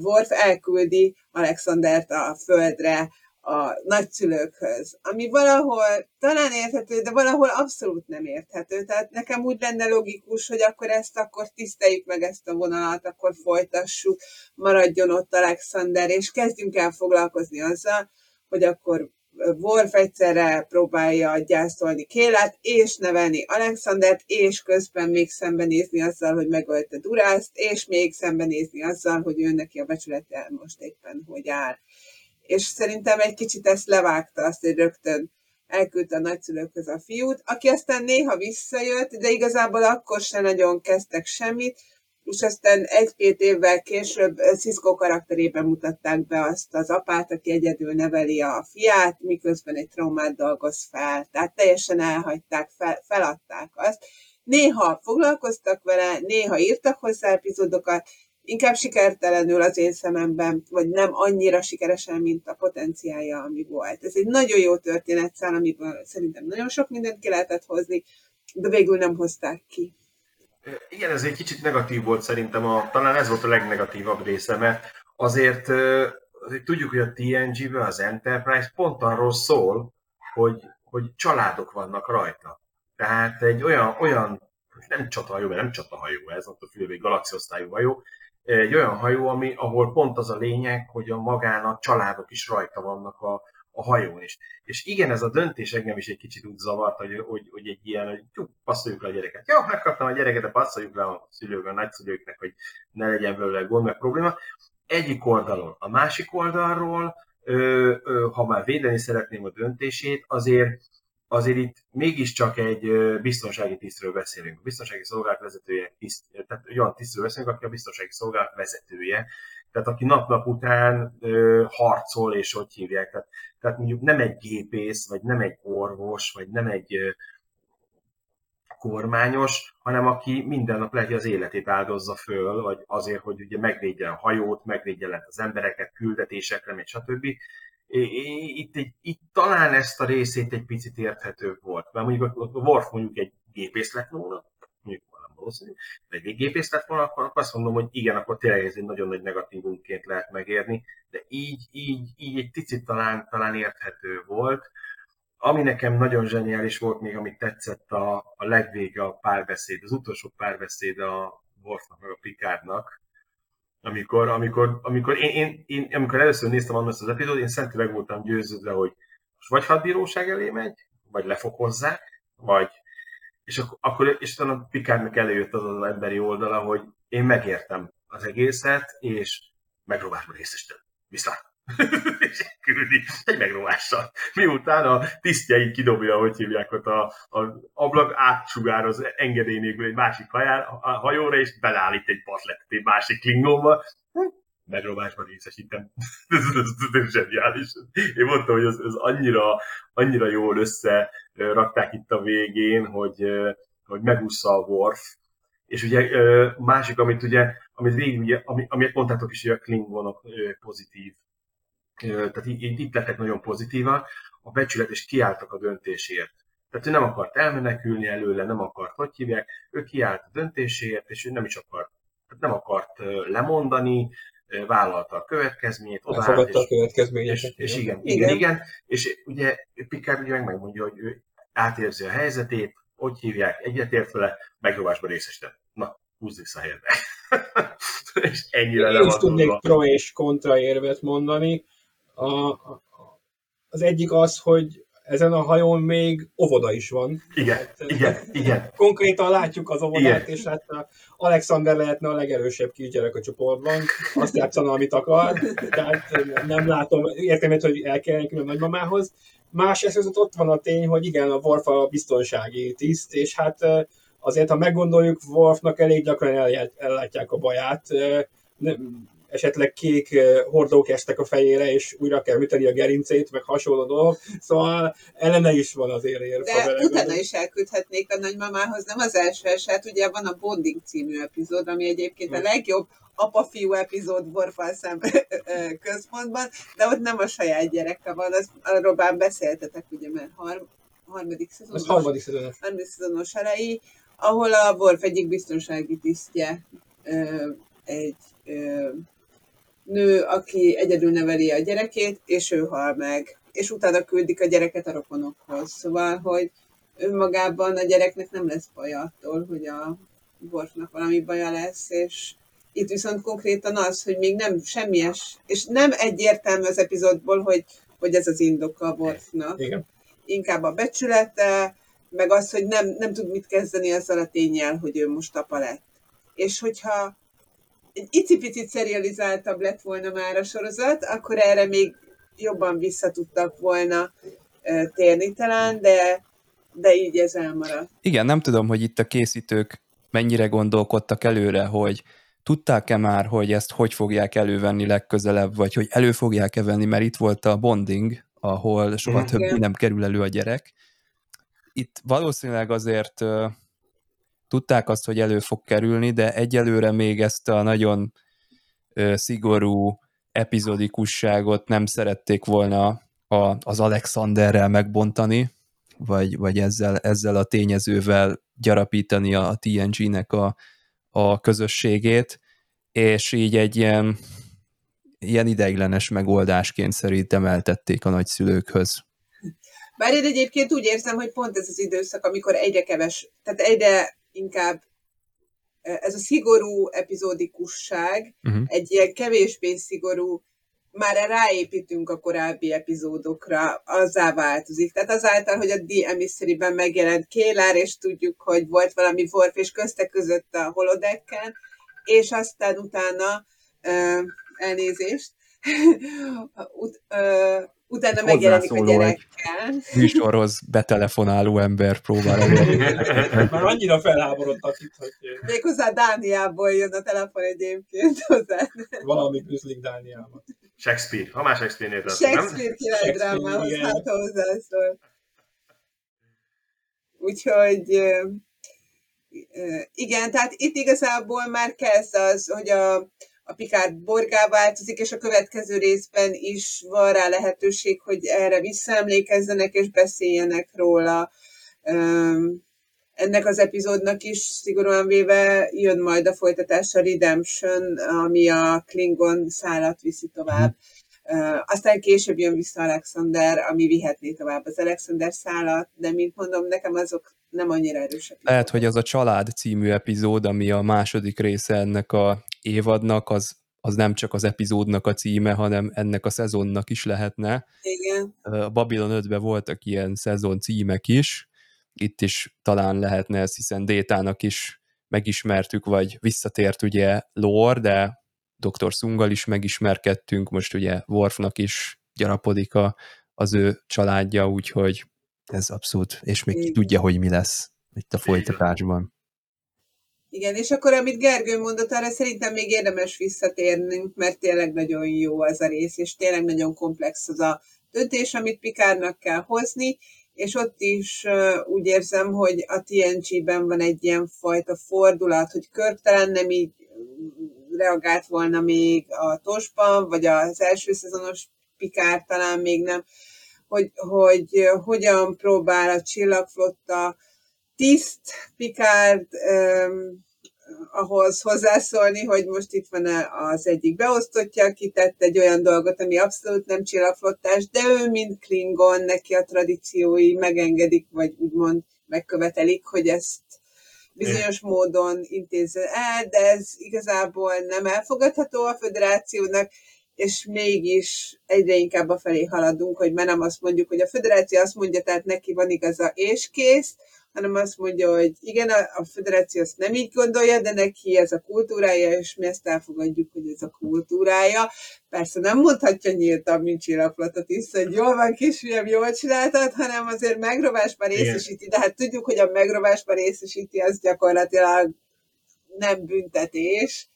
Worf elküldi Alexandert a földre, a nagyszülőkhöz, ami valahol talán érthető, de valahol abszolút nem érthető. Tehát nekem úgy lenne logikus, hogy akkor ezt akkor tiszteljük meg ezt a vonalat, akkor folytassuk, maradjon ott Alexander, és kezdjünk el foglalkozni azzal, hogy akkor Worf egyszerre próbálja gyászolni Kélát, és nevelni Alexandert, és közben még szembenézni azzal, hogy megölte Durászt, és még szembenézni azzal, hogy ő neki a becsülete most éppen hogy áll és szerintem egy kicsit ezt levágta, azt, hogy rögtön elküldte a nagyszülőkhöz a fiút, aki aztán néha visszajött, de igazából akkor se nagyon kezdtek semmit, és aztán egy-két évvel később Cisco karakterében mutatták be azt az apát, aki egyedül neveli a fiát, miközben egy traumát dolgoz fel. Tehát teljesen elhagyták, fel, feladták azt. Néha foglalkoztak vele, néha írtak hozzá epizódokat, inkább sikertelenül az én szememben, vagy nem annyira sikeresen, mint a potenciálja, ami volt. Ez egy nagyon jó történetszál, amiből szerintem nagyon sok mindent ki lehetett hozni, de végül nem hozták ki. Igen, ez egy kicsit negatív volt szerintem, a, talán ez volt a legnegatívabb része, mert azért, azért tudjuk, hogy a TNG-ben az Enterprise pont arról szól, hogy, hogy családok vannak rajta. Tehát egy olyan, olyan nem csatahajó, nem csatahajó ez, ott a fülvé galaxiosztályú hajó, egy olyan hajó, ami, ahol pont az a lényeg, hogy a magán a családok is rajta vannak a, a hajón is. És igen, ez a döntés engem is egy kicsit úgy zavart, hogy, hogy, hogy egy ilyen, hogy tyú, passzoljuk le a gyereket. Jó, megkaptam a gyereket, de passzoljuk le a szülők, a nagyszülőknek, hogy ne legyen belőle gond, meg probléma. Egyik oldalon. A másik oldalról, ö, ö, ha már védeni szeretném a döntését, azért azért itt mégiscsak egy biztonsági tisztről beszélünk. A biztonsági szolgálat vezetője, tiszt, tehát olyan tisztről beszélünk, aki a biztonsági szolgálat vezetője, tehát aki nap-nap után ö, harcol, és hogy hívják. Tehát, tehát mondjuk nem egy gépész, vagy nem egy orvos, vagy nem egy ö, kormányos, hanem aki minden nap lehet, az életét áldozza föl, vagy azért, hogy ugye megvédje a hajót, megvédje az embereket küldetésekre, meg stb itt, egy, itt talán ezt a részét egy picit érthető volt. Mert mondjuk a Worf mondjuk egy gépész lett volna, mondjuk nem valószínű, de egy gépész lett volna, akkor azt mondom, hogy igen, akkor tényleg ez egy nagyon nagy negatívunként lehet megérni, de így, így, így egy picit talán, talán érthető volt. Ami nekem nagyon zseniális volt még, amit tetszett a, a legvége a párbeszéd, az utolsó párbeszéd a Worfnak meg a Picardnak, amikor, amikor, amikor én, én, én, amikor először néztem annak az epizódot, én szenti meg voltam győződve, hogy most vagy hadbíróság elé megy, vagy lefokozzák, vagy és akkor, akkor és utána a Pikárnak előjött az az emberi oldala, hogy én megértem az egészet, és megrovásban részesítem. Viszlát! és küldi egy megrovással. Miután a tisztjei kidobja, hogy hívják ott a, a ablak, átsugároz engedély nélkül egy másik hajár, a hajóra, és belállít egy patletet egy másik klingóba, megrovásban részesítem. ez, ez, ez, zseniális. Én mondtam, hogy ez, ez annyira, annyira jól összerakták itt a végén, hogy, hogy megúszza a Worf, és ugye másik, amit ugye, amit végig, ugye, amit mondtátok is, hogy a Klingonok pozitív tehát így, így itt lettek nagyon pozitívak, a becsület és kiálltak a döntésért. Tehát ő nem akart elmenekülni előle, nem akart, hogy hívják, ő kiállt a döntéséért, és ő nem is akart, tehát nem akart lemondani, vállalta a következményét, odaállt, és, a következményeket. És, és igen, igen, igen, igen, és ugye Picard ugye meg megmondja, hogy ő átérzi a helyzetét, hogy hívják, egyetért vele, megrovásba részesített. Na, húzz vissza helyedbe. és ennyire Én is tudnék pro és kontra érvet mondani a, az egyik az, hogy ezen a hajón még óvoda is van. Igen, hát, igen, igen. Konkrétan látjuk az óvodát, igen. és hát Alexander lehetne a legerősebb kisgyerek a csoportban, azt játszana, amit akar, tehát nem látom, értem, hogy el kell a nagymamához. Másrészt ott van a tény, hogy igen, a Worf a biztonsági tiszt, és hát azért, ha meggondoljuk, Worfnak elég gyakran ellátják a baját, esetleg kék hordók estek a fejére, és újra kell üteni a gerincét, meg hasonló dolgok. Szóval ellene is van az érvér. De utána is elküldhetnék a nagymamához, nem az első eset, ugye van a Bonding című epizód, ami egyébként a legjobb apa-fiú epizód Borfal szem központban, de ott nem a saját gyereke van, az, arról már beszéltetek, ugye, mert har, harmadik szezonos, Az harmadik szezonos. harmadik szezonos elejé, ahol a Worf egyik biztonsági tisztje ö, egy ö, nő, aki egyedül neveli a gyerekét, és ő hal meg. És utána küldik a gyereket a rokonokhoz. Szóval, hogy önmagában a gyereknek nem lesz baj attól, hogy a Worfnak valami baja lesz, és itt viszont konkrétan az, hogy még nem semmies, és nem egyértelmű az epizódból, hogy, hogy ez az indoka a Worfnak. Igen. Inkább a becsülete, meg az, hogy nem, nem tud mit kezdeni azzal a tényel, hogy ő most apa lett. És hogyha egy icipicit serializáltabb lett volna már a sorozat, akkor erre még jobban vissza tudtak volna térni talán, de, de így ez elmaradt. Igen, nem tudom, hogy itt a készítők mennyire gondolkodtak előre, hogy tudták-e már, hogy ezt hogy fogják elővenni legközelebb, vagy hogy elő fogják-e venni, mert itt volt a bonding, ahol soha többé nem kerül elő a gyerek. Itt valószínűleg azért tudták azt, hogy elő fog kerülni, de egyelőre még ezt a nagyon szigorú epizodikusságot nem szerették volna az Alexanderrel megbontani, vagy, vagy ezzel, ezzel a tényezővel gyarapítani a TNG-nek a, a közösségét, és így egy ilyen, ilyen ideiglenes megoldásként szerintem eltették a nagyszülőkhöz. Bár én egyébként úgy érzem, hogy pont ez az időszak, amikor egyre keves, tehát egyre inkább ez a szigorú epizódikusság, Uh-huh. egy ilyen kevésbé szigorú, már ráépítünk a korábbi epizódokra, azzá változik. Tehát azáltal, hogy a The Emissary-ben megjelent Kélár, és tudjuk, hogy volt valami Worf, és közte között a holodecken, és aztán utána uh, elnézést, Ut, uh, utána megjelenik a gyerekkel. Műsorhoz betelefonáló ember próbál elérni. Már annyira felháborodtak itt, hogy Méghozzá Dániából jön a telefon egyébként hozzá. valami üzlik Dániában. Shakespeare. Ha már Shakespeare-nél tartunk, nem? Shakespeare királydrámához, igen. hát hozzászól. Úgyhogy igen, tehát itt igazából már kezd az, hogy a, a Picard borgá változik, és a következő részben is van rá lehetőség, hogy erre visszaemlékezzenek és beszéljenek róla. Ennek az epizódnak is szigorúan véve jön majd a folytatás a Redemption, ami a Klingon szállat viszi tovább. Aztán később jön vissza Alexander, ami vihetné tovább az Alexander szállat, de mint mondom, nekem azok nem annyira erősek. Lehet, hogy az a Család című epizód, ami a második része ennek a évadnak, az, az nem csak az epizódnak a címe, hanem ennek a szezonnak is lehetne. Igen. A Babylon 5-ben voltak ilyen szezon címek is, itt is talán lehetne ez, hiszen Détának is megismertük, vagy visszatért ugye Lore, de Dr. Szungal is megismerkedtünk, most ugye Worfnak is gyarapodik a, az ő családja, úgyhogy ez abszolút, és még ki tudja, hogy mi lesz itt a folytatásban. Igen, és akkor amit Gergő mondott, arra szerintem még érdemes visszatérnünk, mert tényleg nagyon jó az a rész, és tényleg nagyon komplex az a döntés, amit Pikárnak kell hozni, és ott is uh, úgy érzem, hogy a TNG-ben van egy ilyen fajta fordulat, hogy talán nem így reagált volna még a tosban, vagy az első szezonos Pikár talán még nem, hogy, hogy hogyan próbál a csillagflotta tiszt Picard um, ahhoz hozzászólni, hogy most itt van az egyik beosztottja, aki tett egy olyan dolgot, ami abszolút nem csillagflottás, de ő, mint Klingon, neki a tradíciói megengedik, vagy úgymond megkövetelik, hogy ezt bizonyos módon intézze el, de ez igazából nem elfogadható a föderációnak, és mégis egyre inkább a felé haladunk, hogy már nem azt mondjuk, hogy a föderáció azt mondja, tehát neki van igaza és kész, hanem azt mondja, hogy igen, a, a föderáció ezt nem így gondolja, de neki ez a kultúrája, és mi ezt elfogadjuk, hogy ez a kultúrája. Persze nem mondhatja nyíltan, mint csillagflatot is, hogy jól van kisfiam, jól csináltad, hanem azért megrovásban részesíti, de hát tudjuk, hogy a megrovásban részesíti, az gyakorlatilag nem büntetés,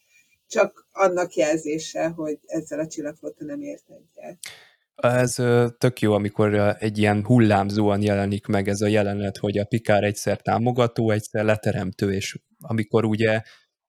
csak annak jelzése, hogy ezzel a csillagflotta nem ért egyet. Ez tök jó, amikor egy ilyen hullámzóan jelenik meg ez a jelenet, hogy a Pikár egyszer támogató, egyszer leteremtő, és amikor ugye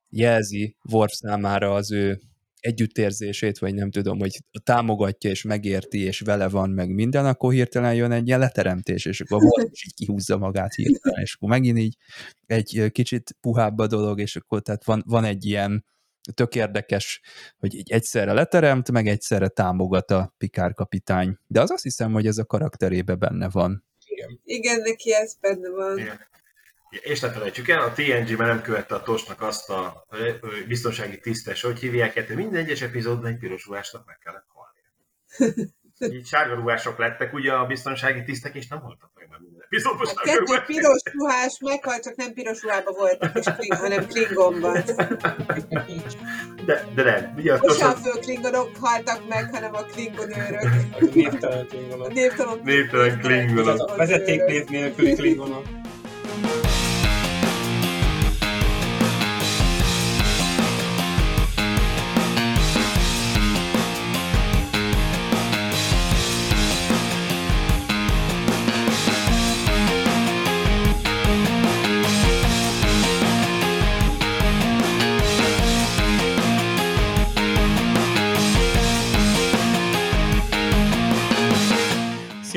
jelzi Worf számára az ő együttérzését, vagy nem tudom, hogy támogatja és megérti, és vele van meg minden, akkor hirtelen jön egy ilyen leteremtés, és akkor volt is így kihúzza magát hirtelen, és akkor megint így egy kicsit puhább a dolog, és akkor tehát van, van egy ilyen tök érdekes, hogy így egyszerre leteremt, meg egyszerre támogat a Pikár kapitány. De az azt hiszem, hogy ez a karakterébe benne van. Igen, Igen neki ez benne van. Igen. És ne felejtsük el, a TNG már nem követte a Tosnak azt a biztonsági tisztes, hogy hívják, hogy minden egyes epizódban egy piros ruhásnak meg kellett halnia. Így sárga ruhások lettek ugye a biztonsági tisztek, és nem haltak meg már hát kettő piros ruhás meghalt, csak nem piros ruhában voltak, és kling, hanem klingonban. De, de nem. Ugye a Tosan föl klingonok haltak meg, hanem a klingonőrök. A névtelen klingonok. Névtelen klingonok. A vezetéknév nélküli klingonok.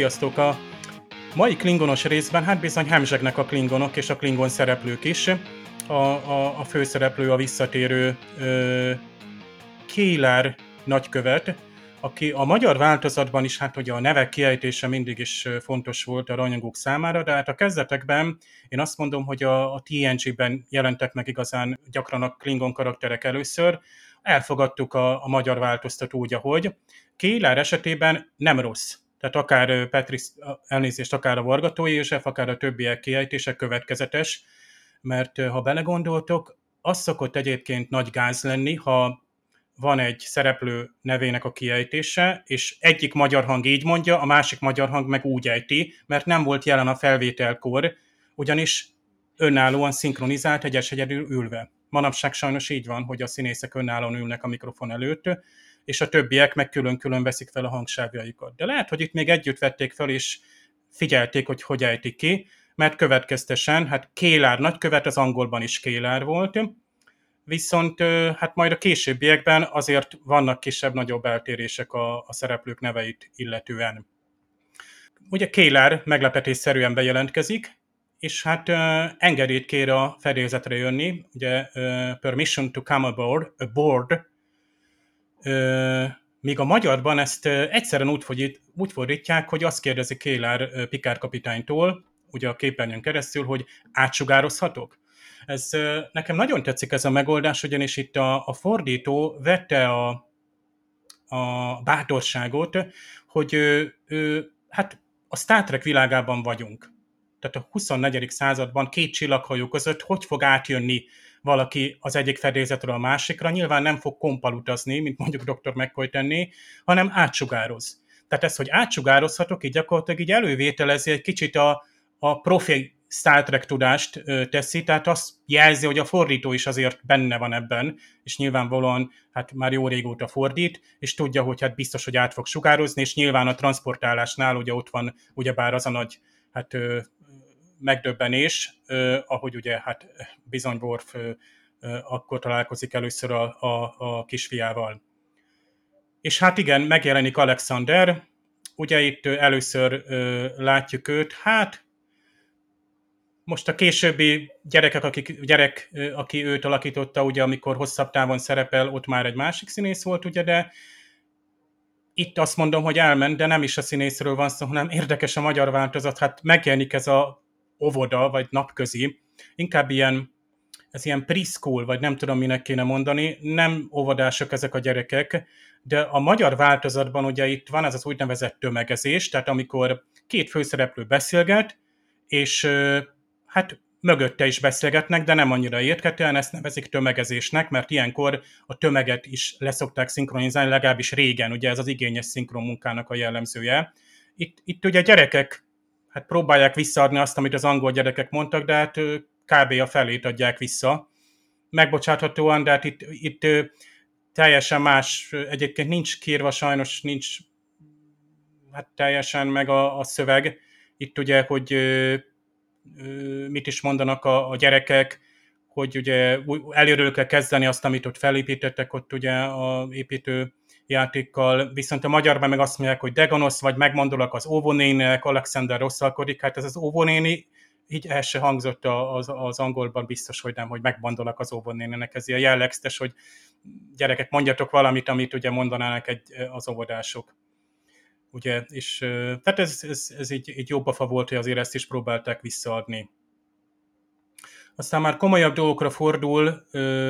Sziasztok! A mai klingonos részben hát bizony hemzsegnek a klingonok és a klingon szereplők is. A, a, a főszereplő a visszatérő ö, Kéler nagykövet, aki a magyar változatban is, hát ugye a nevek kiejtése mindig is fontos volt a rajongók számára, de hát a kezdetekben én azt mondom, hogy a, a TNG-ben jelentek meg igazán gyakran a Klingon karakterek először, elfogadtuk a, a magyar változtató úgy, ahogy. Kéler esetében nem rossz tehát akár Petris elnézést, akár a Vargatói József, akár a többiek kiejtése következetes, mert ha belegondoltok, az szokott egyébként nagy gáz lenni, ha van egy szereplő nevének a kiejtése, és egyik magyar hang így mondja, a másik magyar hang meg úgy ejti, mert nem volt jelen a felvételkor, ugyanis önállóan szinkronizált egyes egyedül ülve. Manapság sajnos így van, hogy a színészek önállóan ülnek a mikrofon előtt, és a többiek meg külön-külön veszik fel a hangsávjaikat. De lehet, hogy itt még együtt vették fel, és figyelték, hogy hogy ejtik ki, mert következtesen, hát Kélár nagykövet az angolban is Kélár volt, viszont hát majd a későbbiekben azért vannak kisebb-nagyobb eltérések a, a szereplők neveit illetően. Ugye Kélár meglepetésszerűen bejelentkezik, és hát engedélyt kér a fedélzetre jönni, ugye permission to come aboard, aboard míg a magyarban ezt egyszerűen úgy, fordít, úgy fordítják, hogy azt kérdezi Kélár Pikár kapitánytól, ugye a képernyőn keresztül, hogy átsugározhatok? Ez nekem nagyon tetszik ez a megoldás, ugyanis itt a, a fordító vette a, a bátorságot, hogy ő, ő, hát a Star Trek világában vagyunk. Tehát a 24. században két csillaghajó között hogy fog átjönni valaki az egyik fedélzetről a másikra, nyilván nem fog kompal utazni, mint mondjuk dr. McCoy tenni, hanem átsugároz. Tehát ez, hogy átsugározhatok, így gyakorlatilag így elővételezi egy kicsit a, a profi Star Trek tudást teszi, tehát azt jelzi, hogy a fordító is azért benne van ebben, és nyilvánvalóan hát már jó régóta fordít, és tudja, hogy hát biztos, hogy át fog sugározni, és nyilván a transportálásnál ugye ott van ugyebár az a nagy hát megdöbbenés, ahogy ugye hát bizony Worf akkor találkozik először a, a, a kisfiával. És hát igen, megjelenik Alexander, ugye itt először látjuk őt, hát most a későbbi gyerekek, akik, gyerek, aki őt alakította, ugye amikor hosszabb távon szerepel, ott már egy másik színész volt, ugye, de itt azt mondom, hogy elment, de nem is a színészről van szó, hanem érdekes a magyar változat, hát megjelenik ez a óvoda, vagy napközi, inkább ilyen, ez ilyen preschool, vagy nem tudom, minek kéne mondani, nem óvodások ezek a gyerekek, de a magyar változatban ugye itt van ez az úgynevezett tömegezés, tehát amikor két főszereplő beszélget, és hát mögötte is beszélgetnek, de nem annyira érthetően, ezt nevezik tömegezésnek, mert ilyenkor a tömeget is leszokták szinkronizálni, legalábbis régen, ugye ez az igényes szinkron munkának a jellemzője. Itt, itt ugye gyerekek hát próbálják visszaadni azt, amit az angol gyerekek mondtak, de hát kb. a felét adják vissza. Megbocsáthatóan, de hát itt, itt teljesen más, egyébként nincs kírva, sajnos nincs hát teljesen meg a, a szöveg. Itt ugye, hogy mit is mondanak a, a gyerekek, hogy ugye előről kell kezdeni azt, amit ott felépítettek ott ugye a építő játékkal, viszont a magyarban meg azt mondják, hogy Degonosz, vagy megmondolak az óvonének, Alexander rosszalkodik, hát ez az óvonéni, így el se hangzott az, az angolban biztos, hogy nem, hogy megmondolak az óvonének, ez ilyen jellegzetes, hogy gyerekek, mondjatok valamit, amit ugye mondanának egy, az óvodások. Ugye, és tehát ez, ez, ez így, így jobb a volt, hogy azért ezt is próbálták visszaadni. Aztán már komolyabb dolgokra fordul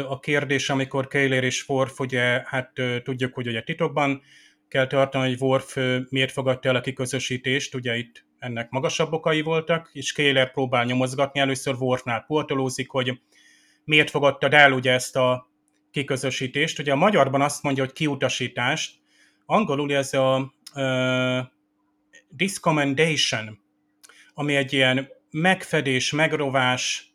a kérdés, amikor Kayler és Worf, ugye, hát tudjuk, hogy ugye titokban kell tartani, hogy Worf miért fogadta el a kiközösítést, ugye itt ennek magasabb okai voltak, és Kayler próbál nyomozgatni, először Worfnál portolózik, hogy miért fogadtad el ugye ezt a kiközösítést. Ugye a magyarban azt mondja, hogy kiutasítást, angolul ez a uh, discommendation, ami egy ilyen megfedés, megrovás,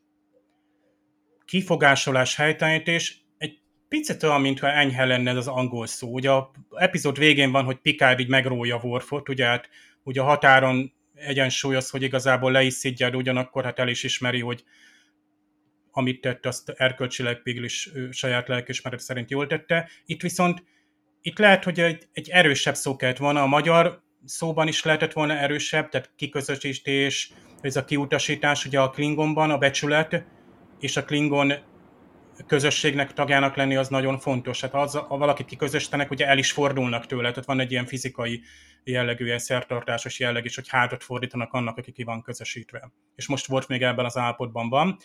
kifogásolás, helytelenítés, egy picit olyan, mintha enyhe lenne ez az angol szó. Ugye a epizód végén van, hogy Picard így megrója Worfot, ugye hát ugye a határon egyensúlyoz, hogy igazából le is szidja, de ugyanakkor hát el is ismeri, hogy amit tett, azt erkölcsileg végül is saját lelkismeret szerint jól tette. Itt viszont itt lehet, hogy egy, egy erősebb szó kellett volna, a magyar szóban is lehetett volna erősebb, tehát kiközösítés, ez a kiutasítás, ugye a Klingonban a becsület, és a Klingon közösségnek tagjának lenni az nagyon fontos. Hát az, ha valakit kiközösítenek, ugye el is fordulnak tőle, tehát van egy ilyen fizikai jellegű, ilyen szertartásos jelleg is, hogy hátat fordítanak annak, aki ki van közösítve. És most volt még ebben az állapotban van.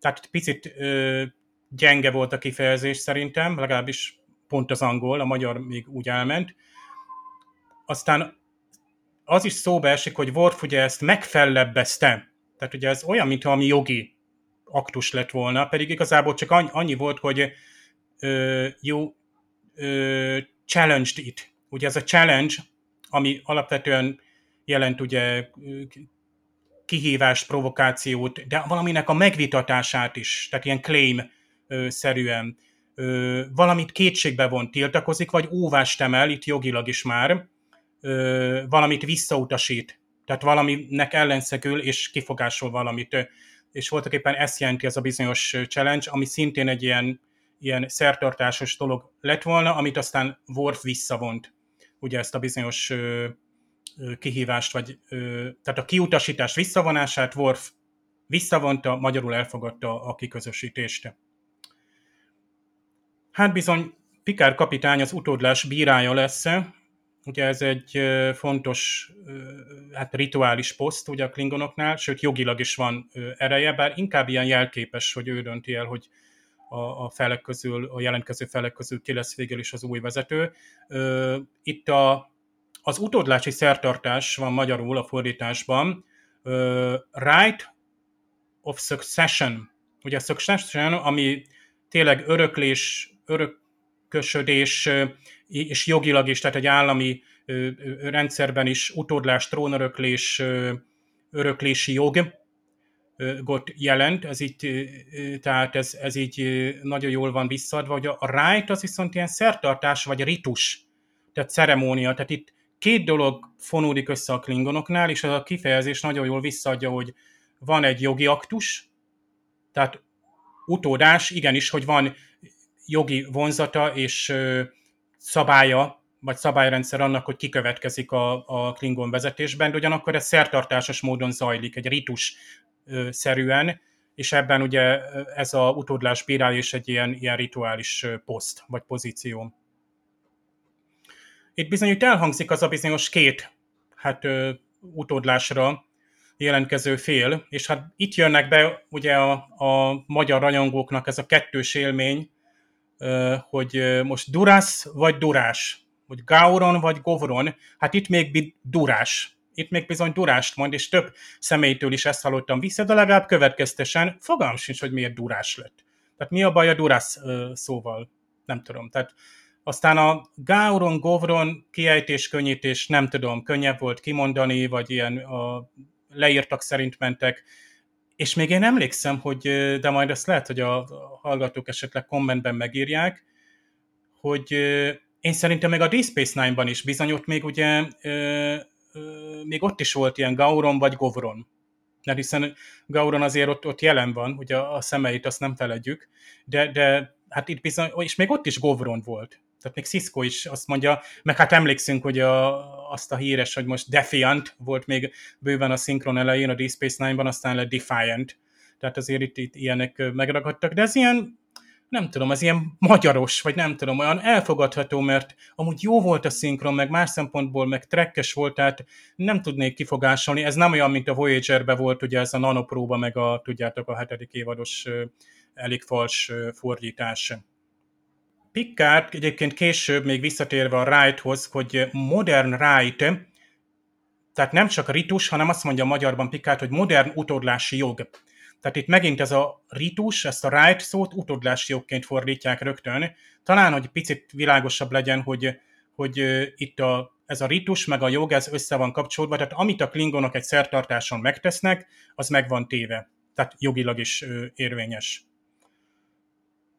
Tehát picit ö, gyenge volt a kifejezés szerintem, legalábbis pont az angol, a magyar még úgy elment. Aztán az is szóba esik, hogy Worf ugye ezt megfellebbezte. Tehát ugye ez olyan, mint ami jogi aktus lett volna, pedig igazából csak annyi volt, hogy ö, challenged it. Ugye ez a challenge, ami alapvetően jelent ugye kihívást, provokációt, de valaminek a megvitatását is, tehát ilyen claim-szerűen valamit kétségbe von, tiltakozik, vagy óvást emel, itt jogilag is már, valamit visszautasít, tehát valaminek ellenszegül, és kifogásol valamit és voltak éppen ezt jelenti ez a bizonyos challenge, ami szintén egy ilyen, ilyen szertartásos dolog lett volna, amit aztán Worf visszavont, ugye ezt a bizonyos ö, kihívást, vagy ö, tehát a kiutasítás visszavonását Worf visszavonta, magyarul elfogadta a kiközösítést. Hát bizony, Pikár kapitány az utódlás bírája lesz, Ugye ez egy fontos hát rituális poszt ugye a klingonoknál, sőt jogilag is van ereje, bár inkább ilyen jelképes, hogy ő dönti el, hogy a, a felek közül, a jelentkező felek közül ki lesz végül is az új vezető. Itt a, az utódlási szertartás van magyarul a fordításban, right of succession. Ugye a succession, ami tényleg öröklés, örökösödés és jogilag is, tehát egy állami rendszerben is utódlás, trónöröklés, öröklési jog, got jelent, ez így, tehát ez, ez így nagyon jól van visszaadva, hogy a right az viszont ilyen szertartás vagy ritus, tehát ceremónia, tehát itt két dolog fonódik össze a klingonoknál, és ez a kifejezés nagyon jól visszaadja, hogy van egy jogi aktus, tehát utódás, igenis, hogy van jogi vonzata, és szabálya, vagy szabályrendszer annak, hogy kikövetkezik a, a Klingon vezetésben, de ugyanakkor ez szertartásos módon zajlik, egy ritus szerűen, és ebben ugye ez a utódlás bírálja is egy ilyen, ilyen rituális poszt, vagy pozíció. Itt bizony itt elhangzik az a bizonyos két hát, utódlásra jelentkező fél, és hát itt jönnek be ugye a, a magyar rajongóknak ez a kettős élmény, hogy most Durász vagy Durás, hogy Gauron vagy Govron, hát itt még Durás. Itt még bizony Durást mond, és több személytől is ezt hallottam vissza, de legalább következtesen fogalm sincs, hogy miért Durás lett. Tehát mi a baj a Durász szóval? Nem tudom. Tehát aztán a Gauron, Govron kiejtés, könnyítés, nem tudom, könnyebb volt kimondani, vagy ilyen a leírtak szerint mentek és még én emlékszem, hogy, de majd azt lehet, hogy a hallgatók esetleg kommentben megírják, hogy én szerintem meg a Deep Space Nine-ban is bizony ott még ugye még ott is volt ilyen Gauron vagy Govron. mert hiszen Gauron azért ott, ott jelen van, ugye a szemeit azt nem feledjük, de, de hát itt bizony, és még ott is Govron volt. Tehát még Cisco is azt mondja, meg hát emlékszünk, hogy a, azt a híres, hogy most Defiant volt még bőven a szinkron elején, a Deep Space Nine-ban, aztán lett Defiant. Tehát azért itt, itt ilyenek megragadtak, de ez ilyen nem tudom, az ilyen magyaros, vagy nem tudom, olyan elfogadható, mert amúgy jó volt a szinkron, meg más szempontból, meg trekkes volt, tehát nem tudnék kifogásolni. Ez nem olyan, mint a Voyager-be volt, ugye ez a nanopróba, meg a, tudjátok, a hetedik évados elég fals fordítás. Picard egyébként később, még visszatérve a Wright-hoz, hogy modern Wright, tehát nem csak ritus, hanem azt mondja magyarban Picard, hogy modern utódlási jog. Tehát itt megint ez a ritus, ezt a right szót utódlási jogként fordítják rögtön. Talán, hogy picit világosabb legyen, hogy, hogy itt a, ez a ritus meg a jog, ez össze van kapcsolódva, tehát amit a klingonok egy szertartáson megtesznek, az meg van téve. Tehát jogilag is érvényes.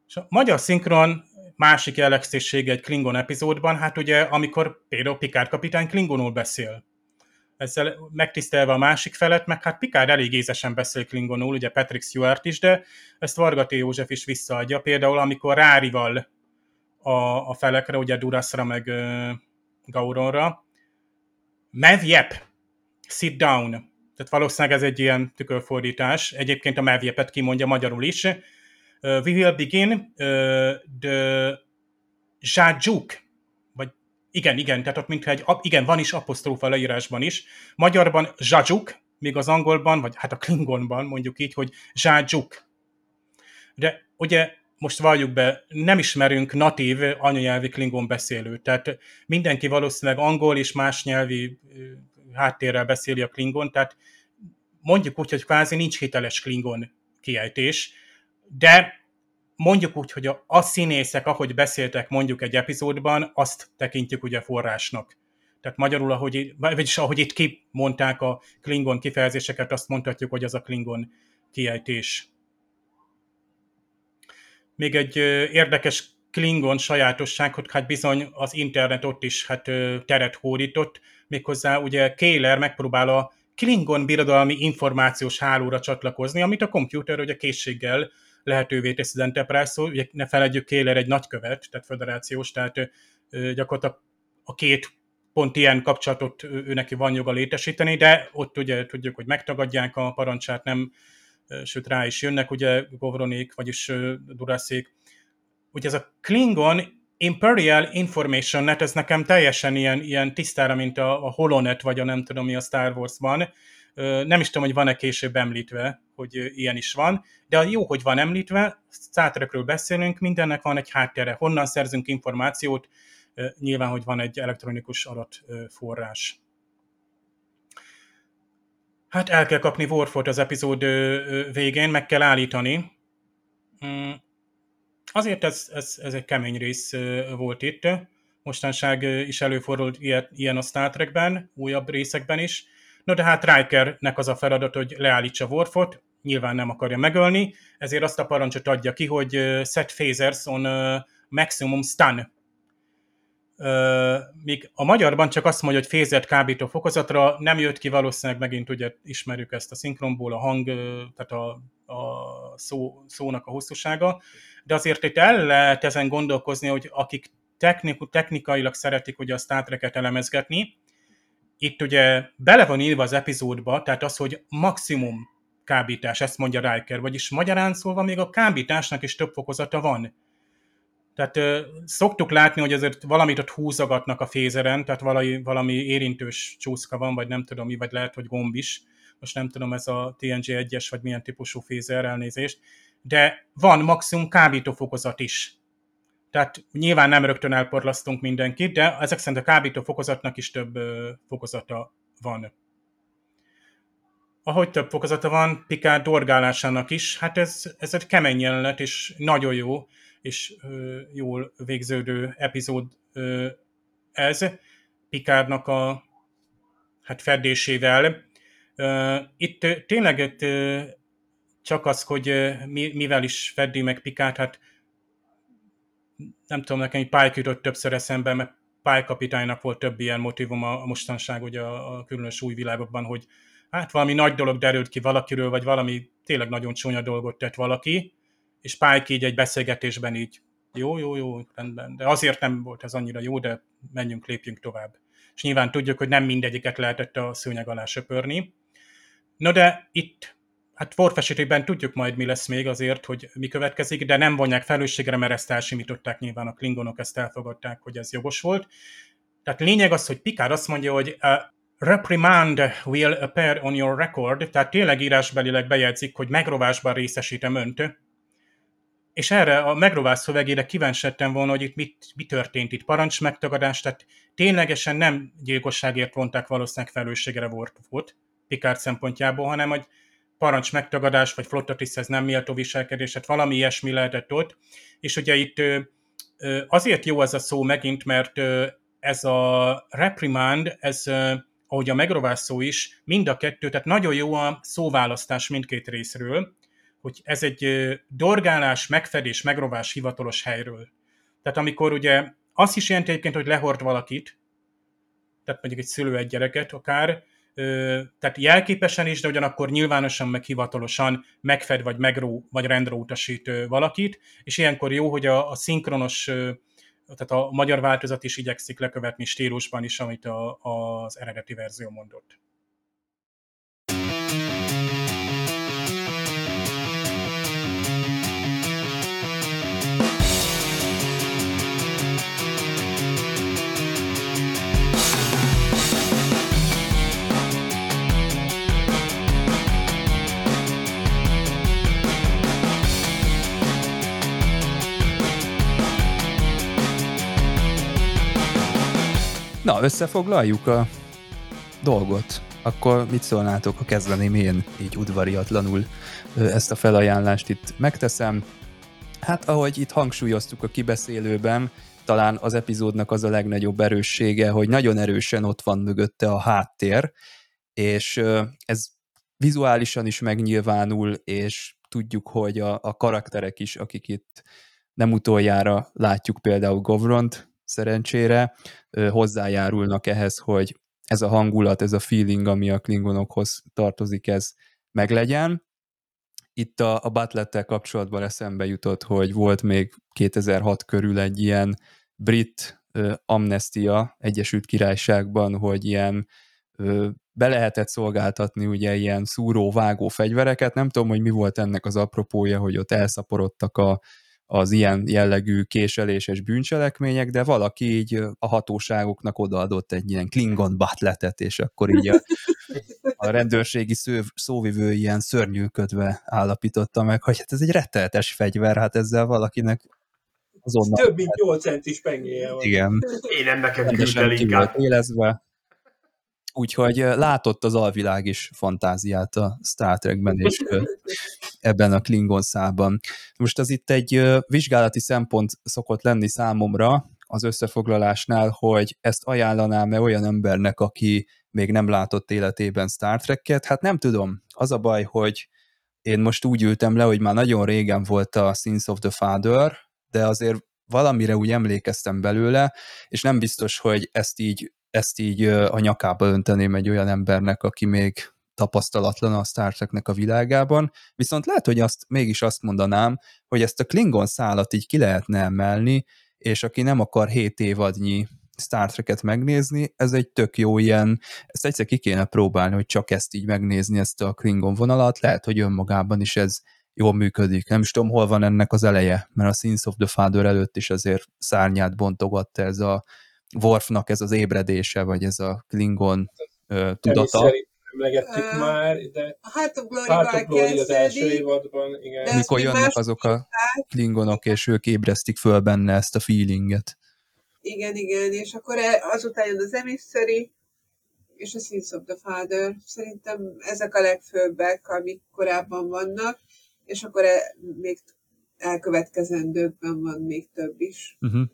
És a magyar szinkron másik jellegzetessége egy Klingon epizódban, hát ugye amikor például Picard kapitány Klingonul beszél ezzel megtisztelve a másik felet, meg hát Picard elég ézesen beszél Klingonul, ugye Patrick Stewart is, de ezt Varga József is visszaadja. Például, amikor rárival a, a felekre, ugye Durasra meg uh, Gauronra, Mev sit down. Tehát valószínűleg ez egy ilyen tükörfordítás. Egyébként a Mev kimondja magyarul is. Uh, we will begin uh, the Jajuk igen, igen, tehát ott mintha egy, igen, van is apostrófa leírásban is. Magyarban zsajuk, még az angolban, vagy hát a klingonban mondjuk így, hogy zsájuk. De ugye most valljuk be, nem ismerünk natív anyanyelvi klingon beszélőt, tehát mindenki valószínűleg angol és más nyelvi háttérrel beszéli a klingon, tehát mondjuk úgy, hogy kvázi nincs hiteles klingon kiejtés, de mondjuk úgy, hogy a, a színészek, ahogy beszéltek mondjuk egy epizódban, azt tekintjük ugye forrásnak. Tehát magyarul, ahogy, vagyis ahogy itt kimondták a Klingon kifejezéseket, azt mondhatjuk, hogy az a Klingon kiejtés. Még egy érdekes Klingon sajátosság, hogy hát bizony az internet ott is hát teret hódított, méghozzá ugye Kéler megpróbál a Klingon birodalmi információs hálóra csatlakozni, amit a komputer ugye készséggel lehetővé teszi az Enterprise, ugye ne felejtjük, Kéler egy nagykövet, tehát föderációs, tehát gyakorlatilag a két pont ilyen kapcsolatot ő neki van joga létesíteni, de ott ugye tudjuk, hogy megtagadják a parancsát, nem, sőt rá is jönnek, ugye Govronék, vagyis Duraszék. Ugye ez a Klingon Imperial Information Net, ez nekem teljesen ilyen, ilyen tisztára, mint a, a Holonet, vagy a nem tudom mi a Star Wars-ban, nem is tudom, hogy van-e később említve, hogy ilyen is van, de jó, hogy van említve, Star beszélünk, mindennek van egy háttere, honnan szerzünk információt, nyilván, hogy van egy elektronikus adatforrás. Hát el kell kapni Worfot az epizód végén, meg kell állítani. Mm, azért ez, ez, ez egy kemény rész volt itt. Mostanság is előfordult ilyen a Star Trekben, újabb részekben is No de hát Rikernek az a feladat, hogy leállítsa Worfot, nyilván nem akarja megölni, ezért azt a parancsot adja ki, hogy set phasers on maximum stun. Míg a magyarban csak azt mondja, hogy fézert kábító fokozatra, nem jött ki valószínűleg megint, ugye ismerjük ezt a szinkronból, a hang, tehát a, a szó, szónak a hosszúsága, de azért itt el lehet ezen gondolkozni, hogy akik technik, technikailag szeretik ugye a Star Trek-et elemezgetni, itt ugye bele van írva az epizódba, tehát az, hogy maximum kábítás, ezt mondja Riker, vagyis magyarán szólva még a kábításnak is több fokozata van. Tehát ö, szoktuk látni, hogy azért valamit ott húzogatnak a fézeren, tehát valami, valami érintős csúszka van, vagy nem tudom mi, vagy lehet, hogy gomb is. Most nem tudom, ez a TNG 1-es, vagy milyen típusú fézer elnézést. De van maximum kábító fokozat is. Tehát nyilván nem rögtön elporlasztunk mindenkit, de ezek szerint a kábító fokozatnak is több fokozata van. Ahogy több fokozata van, Picard dorgálásának is, hát ez, ez egy kemény jelenet, és nagyon jó, és ö, jól végződő epizód ö, ez, Picardnak a hát fedésével. Ö, itt tényleg itt, csak az, hogy mi, mivel is feddi meg Picard, hát nem tudom, nekem egy Pike jutott többször eszembe, mert Pike kapitánynak volt több ilyen motivum a, mostanság, ugye a, a különös új világokban, hogy hát valami nagy dolog derült ki valakiről, vagy valami tényleg nagyon csúnya dolgot tett valaki, és Pike így egy beszélgetésben így jó, jó, jó, rendben, de azért nem volt ez annyira jó, de menjünk, lépjünk tovább. És nyilván tudjuk, hogy nem mindegyiket lehetett a szőnyeg alá söpörni. No de itt, hát Worf esetében tudjuk majd, mi lesz még azért, hogy mi következik, de nem vonják felelősségre, mert ezt elsimították nyilván a klingonok, ezt elfogadták, hogy ez jogos volt. Tehát lényeg az, hogy Picard azt mondja, hogy a reprimand will appear on your record, tehát tényleg írásbelileg bejegyzik, hogy megrovásban részesítem önt, és erre a megrovás szövegére kíváncsi volna, hogy itt mit, mi történt itt, parancs megtagadás, tehát ténylegesen nem gyilkosságért vonták valószínűleg felelősségre Worfot, Picard szempontjából, hanem hogy parancs megtagadás, vagy flottatiszthez nem méltó viselkedés, tehát valami ilyesmi lehetett ott. És ugye itt azért jó ez a szó megint, mert ez a reprimand, ez ahogy a megrovás szó is, mind a kettő, tehát nagyon jó a szóválasztás mindkét részről, hogy ez egy dorgálás, megfedés, megrovás hivatalos helyről. Tehát amikor ugye azt is jelenti egyébként, hogy lehord valakit, tehát mondjuk egy szülő egy gyereket akár, tehát jelképesen is, de ugyanakkor nyilvánosan, meg hivatalosan megfed, vagy megró, vagy rendre utasít valakit, és ilyenkor jó, hogy a, a szinkronos, tehát a magyar változat is igyekszik lekövetni stílusban is, amit a, az eredeti verzió mondott. Na, összefoglaljuk a dolgot. Akkor mit szólnátok, ha kezdeném én így udvariatlanul ezt a felajánlást itt megteszem? Hát ahogy itt hangsúlyoztuk a kibeszélőben, talán az epizódnak az a legnagyobb erőssége, hogy nagyon erősen ott van mögötte a háttér, és ez vizuálisan is megnyilvánul, és tudjuk, hogy a, a karakterek is, akik itt nem utoljára látjuk például Govront, szerencsére hozzájárulnak ehhez, hogy ez a hangulat, ez a feeling, ami a klingonokhoz tartozik, ez meglegyen. Itt a, a Butlettel kapcsolatban eszembe jutott, hogy volt még 2006 körül egy ilyen brit ö, amnestia Egyesült Királyságban, hogy ilyen ö, be lehetett szolgáltatni ugye ilyen szúró-vágó fegyvereket. Nem tudom, hogy mi volt ennek az apropója, hogy ott elszaporodtak a, az ilyen jellegű késeléses bűncselekmények, de valaki így a hatóságoknak odaadott egy ilyen Klingon batletet, és akkor így a, a rendőrségi sző, szóvivő ilyen szörnyűködve állapította meg, hogy hát ez egy retteltes fegyver, hát ezzel valakinek azonnal... Több mint 8 centis pengéje van. Igen. Én ennek nekem inkább. Élezve. Úgyhogy látott az alvilág is fantáziát a Star Trekben, és ebben a Klingon szában. Most az itt egy vizsgálati szempont szokott lenni számomra az összefoglalásnál, hogy ezt ajánlanám-e olyan embernek, aki még nem látott életében Star Trek-et? Hát nem tudom. Az a baj, hogy én most úgy ültem le, hogy már nagyon régen volt a Sins of the Father, de azért valamire úgy emlékeztem belőle, és nem biztos, hogy ezt így ezt így a nyakába önteném egy olyan embernek, aki még tapasztalatlan a Star Treknek a világában, viszont lehet, hogy azt, mégis azt mondanám, hogy ezt a Klingon szálat így ki lehetne emelni, és aki nem akar 7 évadnyi Star Trek-et megnézni, ez egy tök jó ilyen, ezt egyszer ki kéne próbálni, hogy csak ezt így megnézni, ezt a Klingon vonalat, lehet, hogy önmagában is ez jól működik. Nem is tudom, hol van ennek az eleje, mert a Sins of the Father előtt is azért szárnyát bontogatta ez a Worfnak ez az ébredése, vagy ez a Klingon uh, tudata. Emlegettük uh, már, de hát a Glory az első évadban, igen. Mikor jönnek azok a Klingonok, és ők ébresztik föl benne ezt a feelinget. Igen, igen, és akkor e- azután jön az Emissary, és a Sins of the Father. Szerintem ezek a legfőbbek, amik korábban vannak, és akkor e, még elkövetkezendőkben van még több is. Uh-huh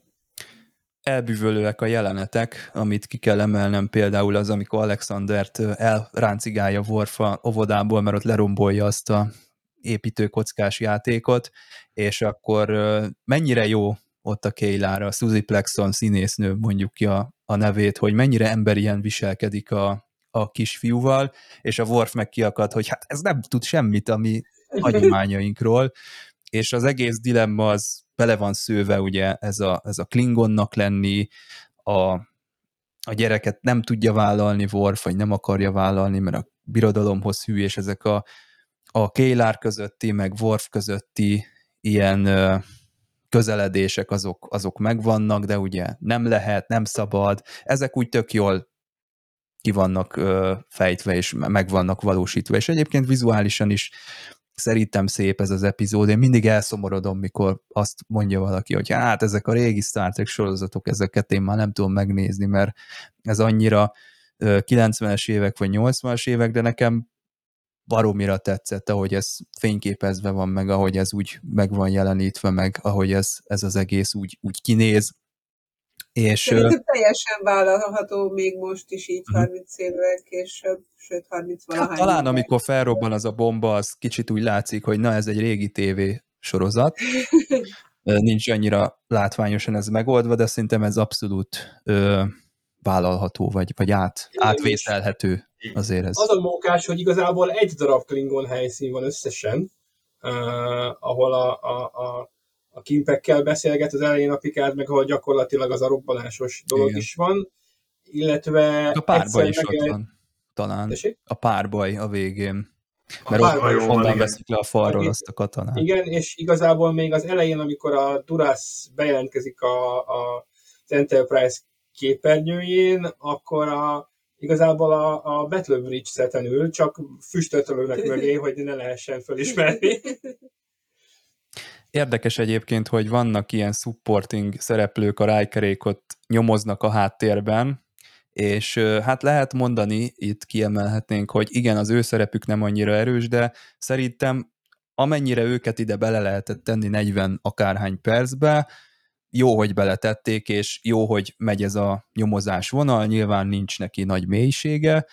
elbűvölőek a jelenetek, amit ki kell emelnem például az, amikor Alexandert elráncigálja Worfa óvodából, mert ott lerombolja azt a építőkockás játékot, és akkor mennyire jó ott a Kélára, Suzy Plexon színésznő mondjuk ki a, a nevét, hogy mennyire emberien viselkedik a, a kisfiúval, és a Worf meg kiakad, hogy hát ez nem tud semmit a mi hagyományainkról, és az egész dilemma az bele van szőve, ugye ez a, ez a Klingonnak lenni, a, a gyereket nem tudja vállalni Worf, vagy nem akarja vállalni, mert a birodalomhoz hű, és ezek a, a Kélár közötti, meg Worf közötti ilyen közeledések azok, azok megvannak, de ugye nem lehet, nem szabad. Ezek úgy tök jól ki vannak ö, fejtve, és meg vannak valósítva. És egyébként vizuálisan is szerintem szép ez az epizód. Én mindig elszomorodom, mikor azt mondja valaki, hogy hát ezek a régi Star Trek sorozatok, ezeket én már nem tudom megnézni, mert ez annyira 90-es évek vagy 80-as évek, de nekem baromira tetszett, ahogy ez fényképezve van, meg ahogy ez úgy meg van jelenítve, meg ahogy ez, ez az egész úgy, úgy kinéz. És, Szerintem teljesen vállalható még most is így 30 uh-huh. évvel később, sőt 30 valahány. Hát, talán amikor felrobban az a bomba, az kicsit úgy látszik, hogy na ez egy régi tévé sorozat. Nincs annyira látványosan ez megoldva, de szerintem ez abszolút ö, vállalható, vagy, vagy át, átvészelhető azért ez. Az a mókás, hogy igazából egy darab Klingon helyszín van összesen, uh, ahol a, a, a, a kimpekkel beszélget az elején a Picard, meg ahol gyakorlatilag az a robbanásos dolog Igen. is van, illetve... A párbaj is ott van, talán. Tessék? A párbaj a végén. Mert a ott onnan veszik le a falról azt a katonát. Igen, és igazából még az elején, amikor a Duras bejelentkezik a, a, az Enterprise képernyőjén, akkor a, igazából a, a Battle Bridge szeten ül, csak füstötölőnek mögé, hogy ne lehessen fölismerni. Érdekes egyébként, hogy vannak ilyen supporting szereplők, a rájkerékot nyomoznak a háttérben, és hát lehet mondani, itt kiemelhetnénk, hogy igen, az ő szerepük nem annyira erős, de szerintem amennyire őket ide bele lehetett tenni 40 akárhány percbe, jó, hogy beletették, és jó, hogy megy ez a nyomozás vonal, nyilván nincs neki nagy mélysége,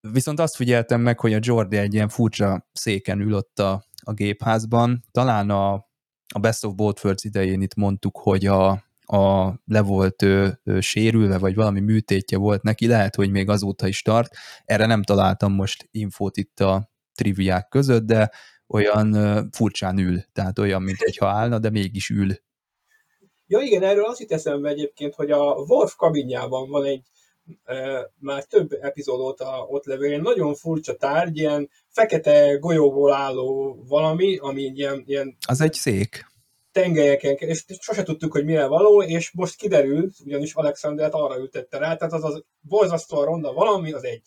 viszont azt figyeltem meg, hogy a Jordi egy ilyen furcsa széken ül ott a, a gépházban, talán a, a Best of Both Worlds idején itt mondtuk, hogy a, a le volt ő, ő, sérülve, vagy valami műtétje volt neki, lehet, hogy még azóta is tart. Erre nem találtam most infót itt a triviák között, de olyan furcsán ül, tehát olyan, mintha állna, de mégis ül Ja igen, erről azt itt eszembe egyébként, hogy a Worf kabinjában van egy már több epizód óta ott levő, egy nagyon furcsa tárgy, ilyen fekete golyóból álló valami, ami ilyen... ilyen az egy szék. Tengelyeken, és sose tudtuk, hogy mire való, és most kiderült, ugyanis Alexandert arra ültette rá, tehát az az borzasztóan ronda valami, az egy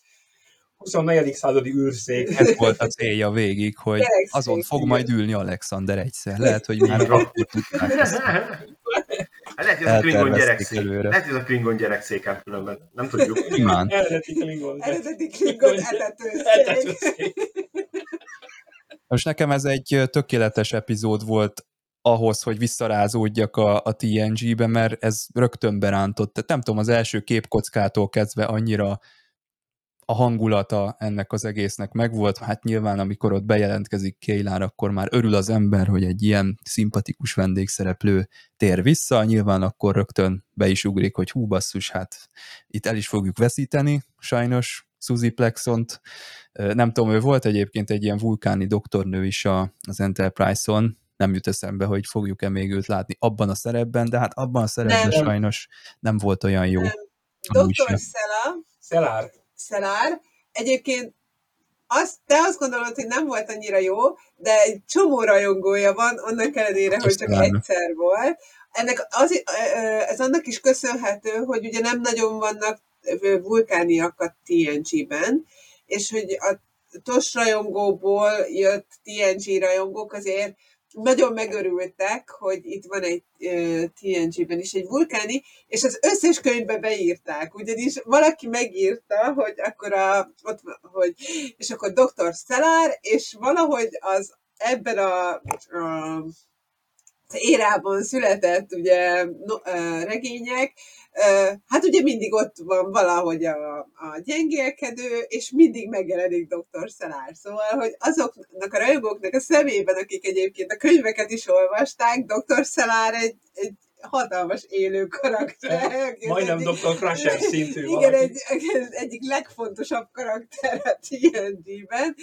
24. századi űrszék. Ez volt a célja végig, hogy azon fog majd ülni Alexander egyszer. Lehet, hogy már akkor tudták ezt. Hát lehet, hogy ez a Klingon gyerekszék. Lehet, hogy ez a Klingon gyerekszéken különben. Nem tudjuk. Imán. Eredeti Klingon. Eredeti Klingon etetőszék. Most nekem ez egy tökéletes epizód volt ahhoz, hogy visszarázódjak a, a TNG-be, mert ez rögtön berántott. Tehát nem tudom, az első képkockától kezdve annyira a hangulata ennek az egésznek megvolt. Hát nyilván, amikor ott bejelentkezik Kéjlár, akkor már örül az ember, hogy egy ilyen szimpatikus vendégszereplő tér vissza. Nyilván akkor rögtön be is ugrik, hogy hú basszus, hát itt el is fogjuk veszíteni, sajnos Suzy Plexont. Nem tudom, ő volt egyébként egy ilyen vulkáni doktornő is a, az Enterprise-on, nem jut eszembe, hogy fogjuk-e még őt látni abban a szerepben, de hát abban a szerepben nem. sajnos nem volt olyan jó. Doktor Szela. Szelár. Szelár. Egyébként azt, te azt gondolod, hogy nem volt annyira jó, de egy csomó rajongója van, annak ellenére, hogy csak egyszer volt. Ennek az, ez annak is köszönhető, hogy ugye nem nagyon vannak vulkániak a TNG-ben, és hogy a TOS rajongóból jött TNG rajongók azért nagyon megörültek, hogy itt van egy uh, TNG-ben is egy vulkáni, és az összes könyvbe beírták, ugyanis valaki megírta, hogy akkor a, ott, hogy, és akkor Dr. Szelár, és valahogy az ebben a, a érában született ugye no, regények, hát ugye mindig ott van valahogy a, a gyengélkedő, és mindig megjelenik Dr. Szelár. Szóval, hogy azoknak a rajongóknak a szemében, akik egyébként a könyveket is olvasták, Dr. Szelár egy, egy hatalmas élő karakter. Majdnem egy, Dr. Crusher szintű Igen, valaki. egy, egy, egyik legfontosabb karakter a TNG-ben,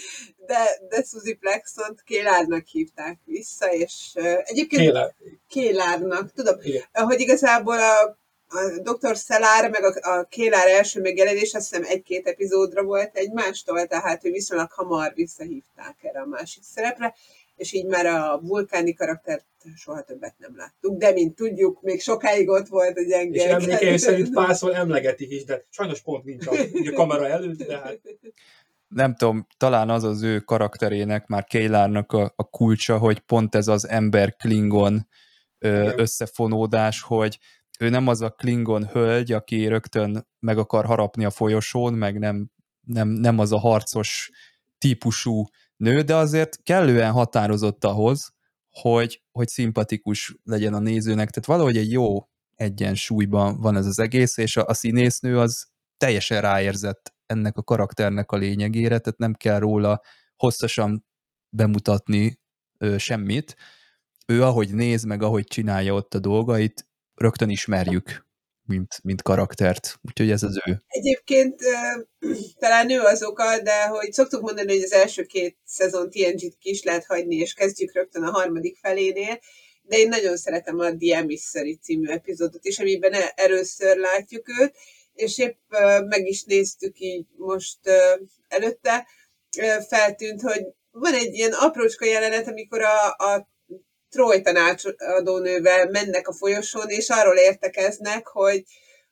de, de Suzy Plexont Kélárnak hívták vissza, és egyébként Kéle. Kélárnak, tudom, Igen. hogy igazából a, a Dr. Szelár, meg a, a Kélár első megjelenés, azt hiszem egy-két epizódra volt egymástól, tehát ő viszonylag hamar visszahívták erre a másik szerepre, és így már a vulkáni karaktert soha többet nem láttuk, de mint tudjuk, még sokáig ott volt a gyenge. És emlékeim szerint párszor emlegetik is, de sajnos pont nincs a, a kamera előtt, de hát nem tudom, talán az az ő karakterének, már Keilárnak a, a kulcsa, hogy pont ez az ember-klingon összefonódás, hogy ő nem az a klingon hölgy, aki rögtön meg akar harapni a folyosón, meg nem, nem, nem az a harcos típusú nő, de azért kellően határozott ahhoz, hogy, hogy szimpatikus legyen a nézőnek. Tehát valahogy egy jó egyensúlyban van ez az egész, és a, a színésznő az teljesen ráérzett ennek a karakternek a lényegére, tehát nem kell róla hosszasan bemutatni ö, semmit. Ő ahogy néz, meg ahogy csinálja ott a dolgait, rögtön ismerjük, mint, mint karaktert. Úgyhogy ez az ő. Egyébként talán nő az oka, de hogy szoktuk mondani, hogy az első két szezon TNG-t ki lehet hagyni, és kezdjük rögtön a harmadik felénél, de én nagyon szeretem a The Emissary című epizódot is, amiben e- először látjuk őt, és épp meg is néztük így most előtte, feltűnt, hogy van egy ilyen aprócska jelenet, amikor a, a Troy tanácsadónővel mennek a folyosón, és arról értekeznek, hogy,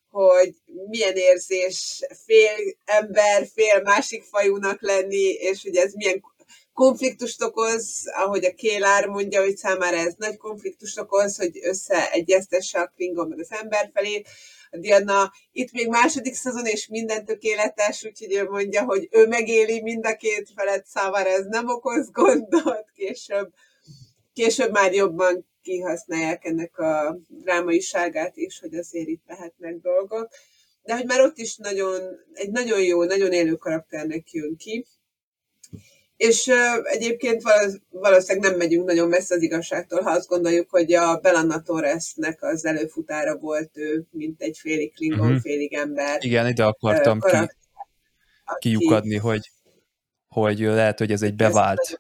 hogy milyen érzés fél ember, fél másik fajúnak lenni, és hogy ez milyen konfliktust okoz, ahogy a Kélár mondja, hogy számára ez nagy konfliktust okoz, hogy összeegyeztesse a Klingon meg az ember felé. A Diana itt még második szezon, és minden tökéletes, úgyhogy ő mondja, hogy ő megéli mind a két felet, számára ez nem okoz gondot, később, később már jobban kihasználják ennek a drámaiságát is, hogy azért itt lehetnek dolgok. De hogy már ott is nagyon, egy nagyon jó, nagyon élő karakternek jön ki. És uh, egyébként valósz- valószínűleg nem megyünk nagyon messze az igazságtól, ha azt gondoljuk, hogy a Belanna Torresnek az előfutára volt ő, mint egy félig klingon, uh-huh. félig ember. Igen, ide akartam ki, karakter, aki kiukadni, hogy, hogy lehet, hogy ez egy bevált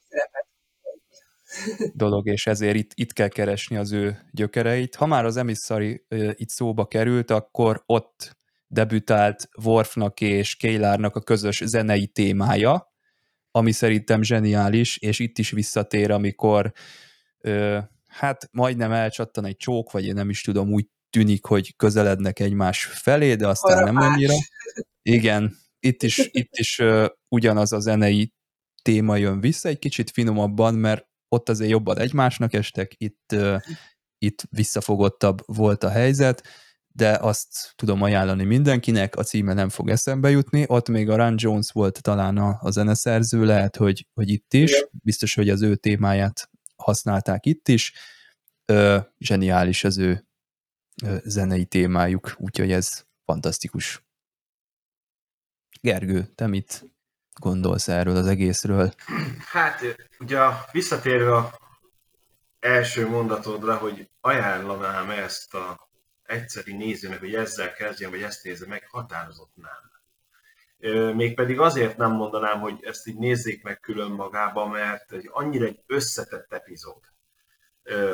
dolog, és ezért itt, itt kell keresni az ő gyökereit. Ha már az Emissary ö, itt szóba került, akkor ott debütált Worfnak és Keilárnak a közös zenei témája, ami szerintem zseniális, és itt is visszatér, amikor ö, hát majdnem elcsattan egy csók, vagy én nem is tudom, úgy tűnik, hogy közelednek egymás felé, de aztán nem Harapás. annyira. Igen, itt is, itt is ö, ugyanaz a zenei téma jön vissza, egy kicsit finomabban, mert ott azért jobban egymásnak estek, itt, itt visszafogottabb volt a helyzet, de azt tudom ajánlani mindenkinek, a címe nem fog eszembe jutni, ott még a Run Jones volt talán a, a zeneszerző, lehet, hogy, hogy itt is, Igen. biztos, hogy az ő témáját használták itt is, ö, zseniális az ő ö, zenei témájuk, úgyhogy ez fantasztikus. Gergő, te mit gondolsz erről az egészről? Hát, ugye visszatérve a első mondatodra, hogy ajánlanám ezt a egyszeri nézőnek, hogy ezzel kezdjen, vagy ezt nézze meg, határozott nem. Mégpedig azért nem mondanám, hogy ezt így nézzék meg külön magába, mert egy annyira egy összetett epizód.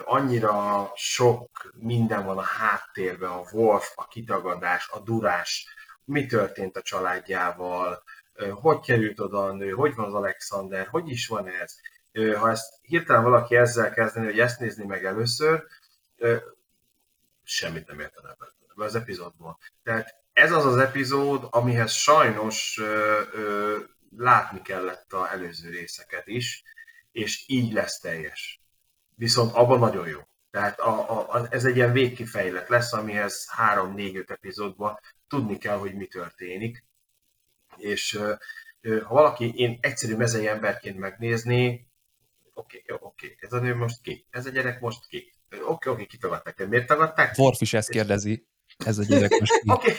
Annyira sok minden van a háttérben, a Wolf, a kitagadás, a durás, mi történt a családjával, hogy került oda a nő, hogy van az Alexander, hogy is van ez. Ha ezt hirtelen valaki ezzel kezdeni, hogy ezt nézni meg először, semmit nem értene ebben az epizódból. Tehát ez az az epizód, amihez sajnos ö, ö, látni kellett a előző részeket is, és így lesz teljes. Viszont abban nagyon jó. Tehát a, a, a, ez egy ilyen végkifejlet lesz, amihez 3-4-5 epizódban tudni kell, hogy mi történik. És ha valaki én egyszerű mezei emberként megnézni, oké, okay, oké, okay, ez a nő most ki? Ez a gyerek most ki? Oké, okay, oké, okay, kitagadták. De miért tagadták? Worf is ezt kérdezi. Ez a gyerek most ki. Oké.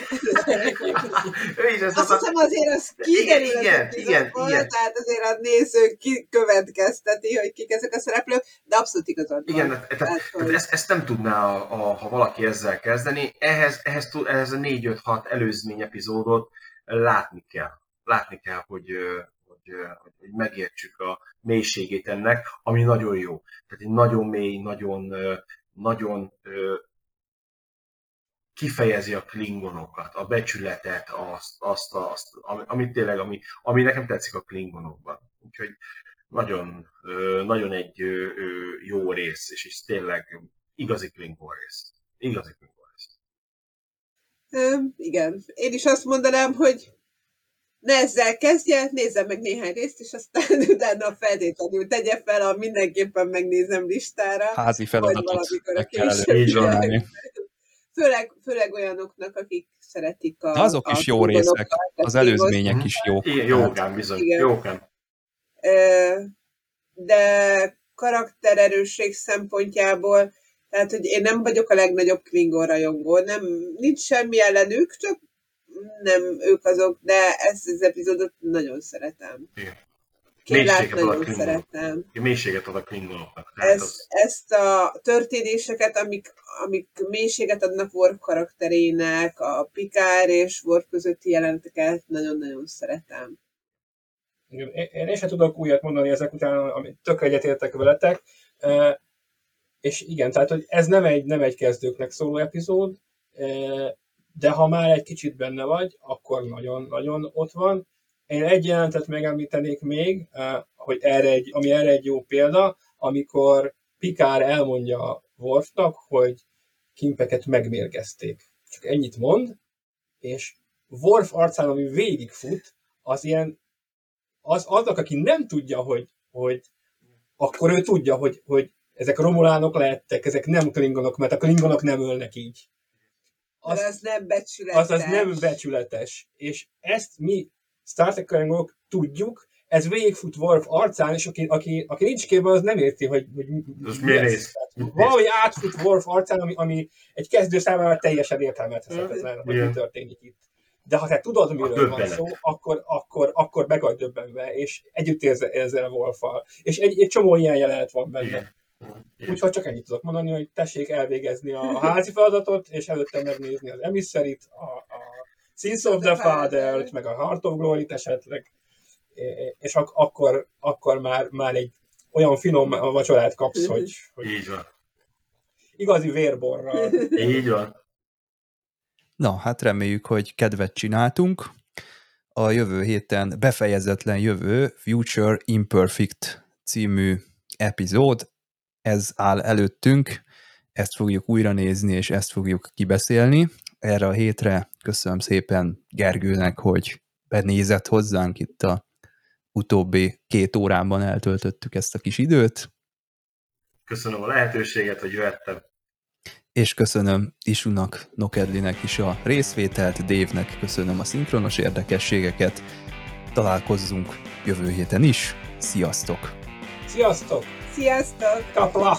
ő is ezt Azt hiszem azért az kiderül Igen, az igen, epizódból, igen. tehát azért a néző kikövetkezteti, hogy kik ezek a szereplők, de abszolút igazad van. Igen, tehát, tehát, Tehát, ezt, ezt nem tudná, a, a, ha valaki ezzel kezdeni. Ehhez, ehhez, tud- ehhez a 4-5-6 előzmény epizódot látni kell. Látni kell, hogy, hogy, hogy, megértsük a mélységét ennek, ami nagyon jó. Tehát egy nagyon mély, nagyon, nagyon kifejezi a klingonokat, a becsületet, azt, azt, azt ami, amit tényleg, ami, ami nekem tetszik a klingonokban. Úgyhogy nagyon, nagyon egy jó rész, és is tényleg igazi Klingon rész. Igazi Klingon. Ö, igen. Én is azt mondanám, hogy ne ezzel kezdje, nézze meg néhány részt, és aztán utána feltétlenül tegye fel a mindenképpen megnézem listára. Házi Vagy feladatot valamikor a meg kell csinálni. Főleg, főleg olyanoknak, akik szeretik a De azok is a jó részek, Az előzmények is jók. Igen, Tehát jókám bizony, Igen. jókám. Ö, de karaktererősség szempontjából, tehát, hogy én nem vagyok a legnagyobb Klingon rajongó, nem, nincs semmi ellenük, csak nem ők azok, de ezt az epizódot nagyon szeretem. Igen. Kélát nagyon szeretem. Mélységet ad a Klingonoknak. Ezt, az, ezt a történéseket, amik, amik mélységet adnak Worf karakterének, a Pikár és Worf közötti jeleneteket nagyon-nagyon szeretem. Én, én sem tudok újat mondani ezek után, amit tök egyetértek veletek. És igen, tehát hogy ez nem egy, nem egy kezdőknek szóló epizód, de ha már egy kicsit benne vagy, akkor nagyon-nagyon ott van. Én egy jelentet megemlítenék még, hogy erre egy, ami erre egy jó példa, amikor Pikár elmondja Worfnak, hogy Kimpeket megmérgezték. Csak ennyit mond, és Worf arcán, ami végigfut, az ilyen az, aznak, aki nem tudja, hogy, hogy akkor ő tudja, hogy, hogy ezek romulánok lehettek, ezek nem klingonok, mert a klingonok nem ölnek így. Az, az nem becsületes. az, az nem becsületes. És ezt mi Star trek rajongók tudjuk, ez végigfut Worf arcán, és aki, aki, aki nincs képben, az nem érti, hogy, hogy Az mi? Tehát Valahogy átfut Worf arcán, ami, ami egy kezdő számára teljesen értelmezhetetlen, hogy mi történik itt. De ha te tudod, miről van szó, akkor, akkor, akkor meg vagy döbbenve, és együtt érzel ezzel a Wolffal. És egy, egy csomó ilyen jelenet van benne. Igen. Úgyhogy csak ennyit tudok mondani, hogy tessék elvégezni a házi feladatot, és előtte megnézni az emisszerit, a, a Sins of the Father-t, meg a Heart of Glory-t esetleg, és ak- akkor, akkor már, már egy olyan finom vacsorát kapsz, hogy, hogy Így van. igazi vérborral. Így van. Na, hát reméljük, hogy kedvet csináltunk. A jövő héten befejezetlen jövő Future Imperfect című epizód. Ez áll előttünk, ezt fogjuk újra nézni, és ezt fogjuk kibeszélni. Erre a hétre köszönöm szépen Gergőnek, hogy benézett hozzánk itt a utóbbi két órában eltöltöttük ezt a kis időt, Köszönöm a lehetőséget, hogy jöhettem. és köszönöm Isunak, Nokedlinek is a részvételt, Dévnek köszönöm a szinkronos érdekességeket. Találkozzunk jövő héten is. Sziasztok! Sziasztok! Sziasztok! Kapla!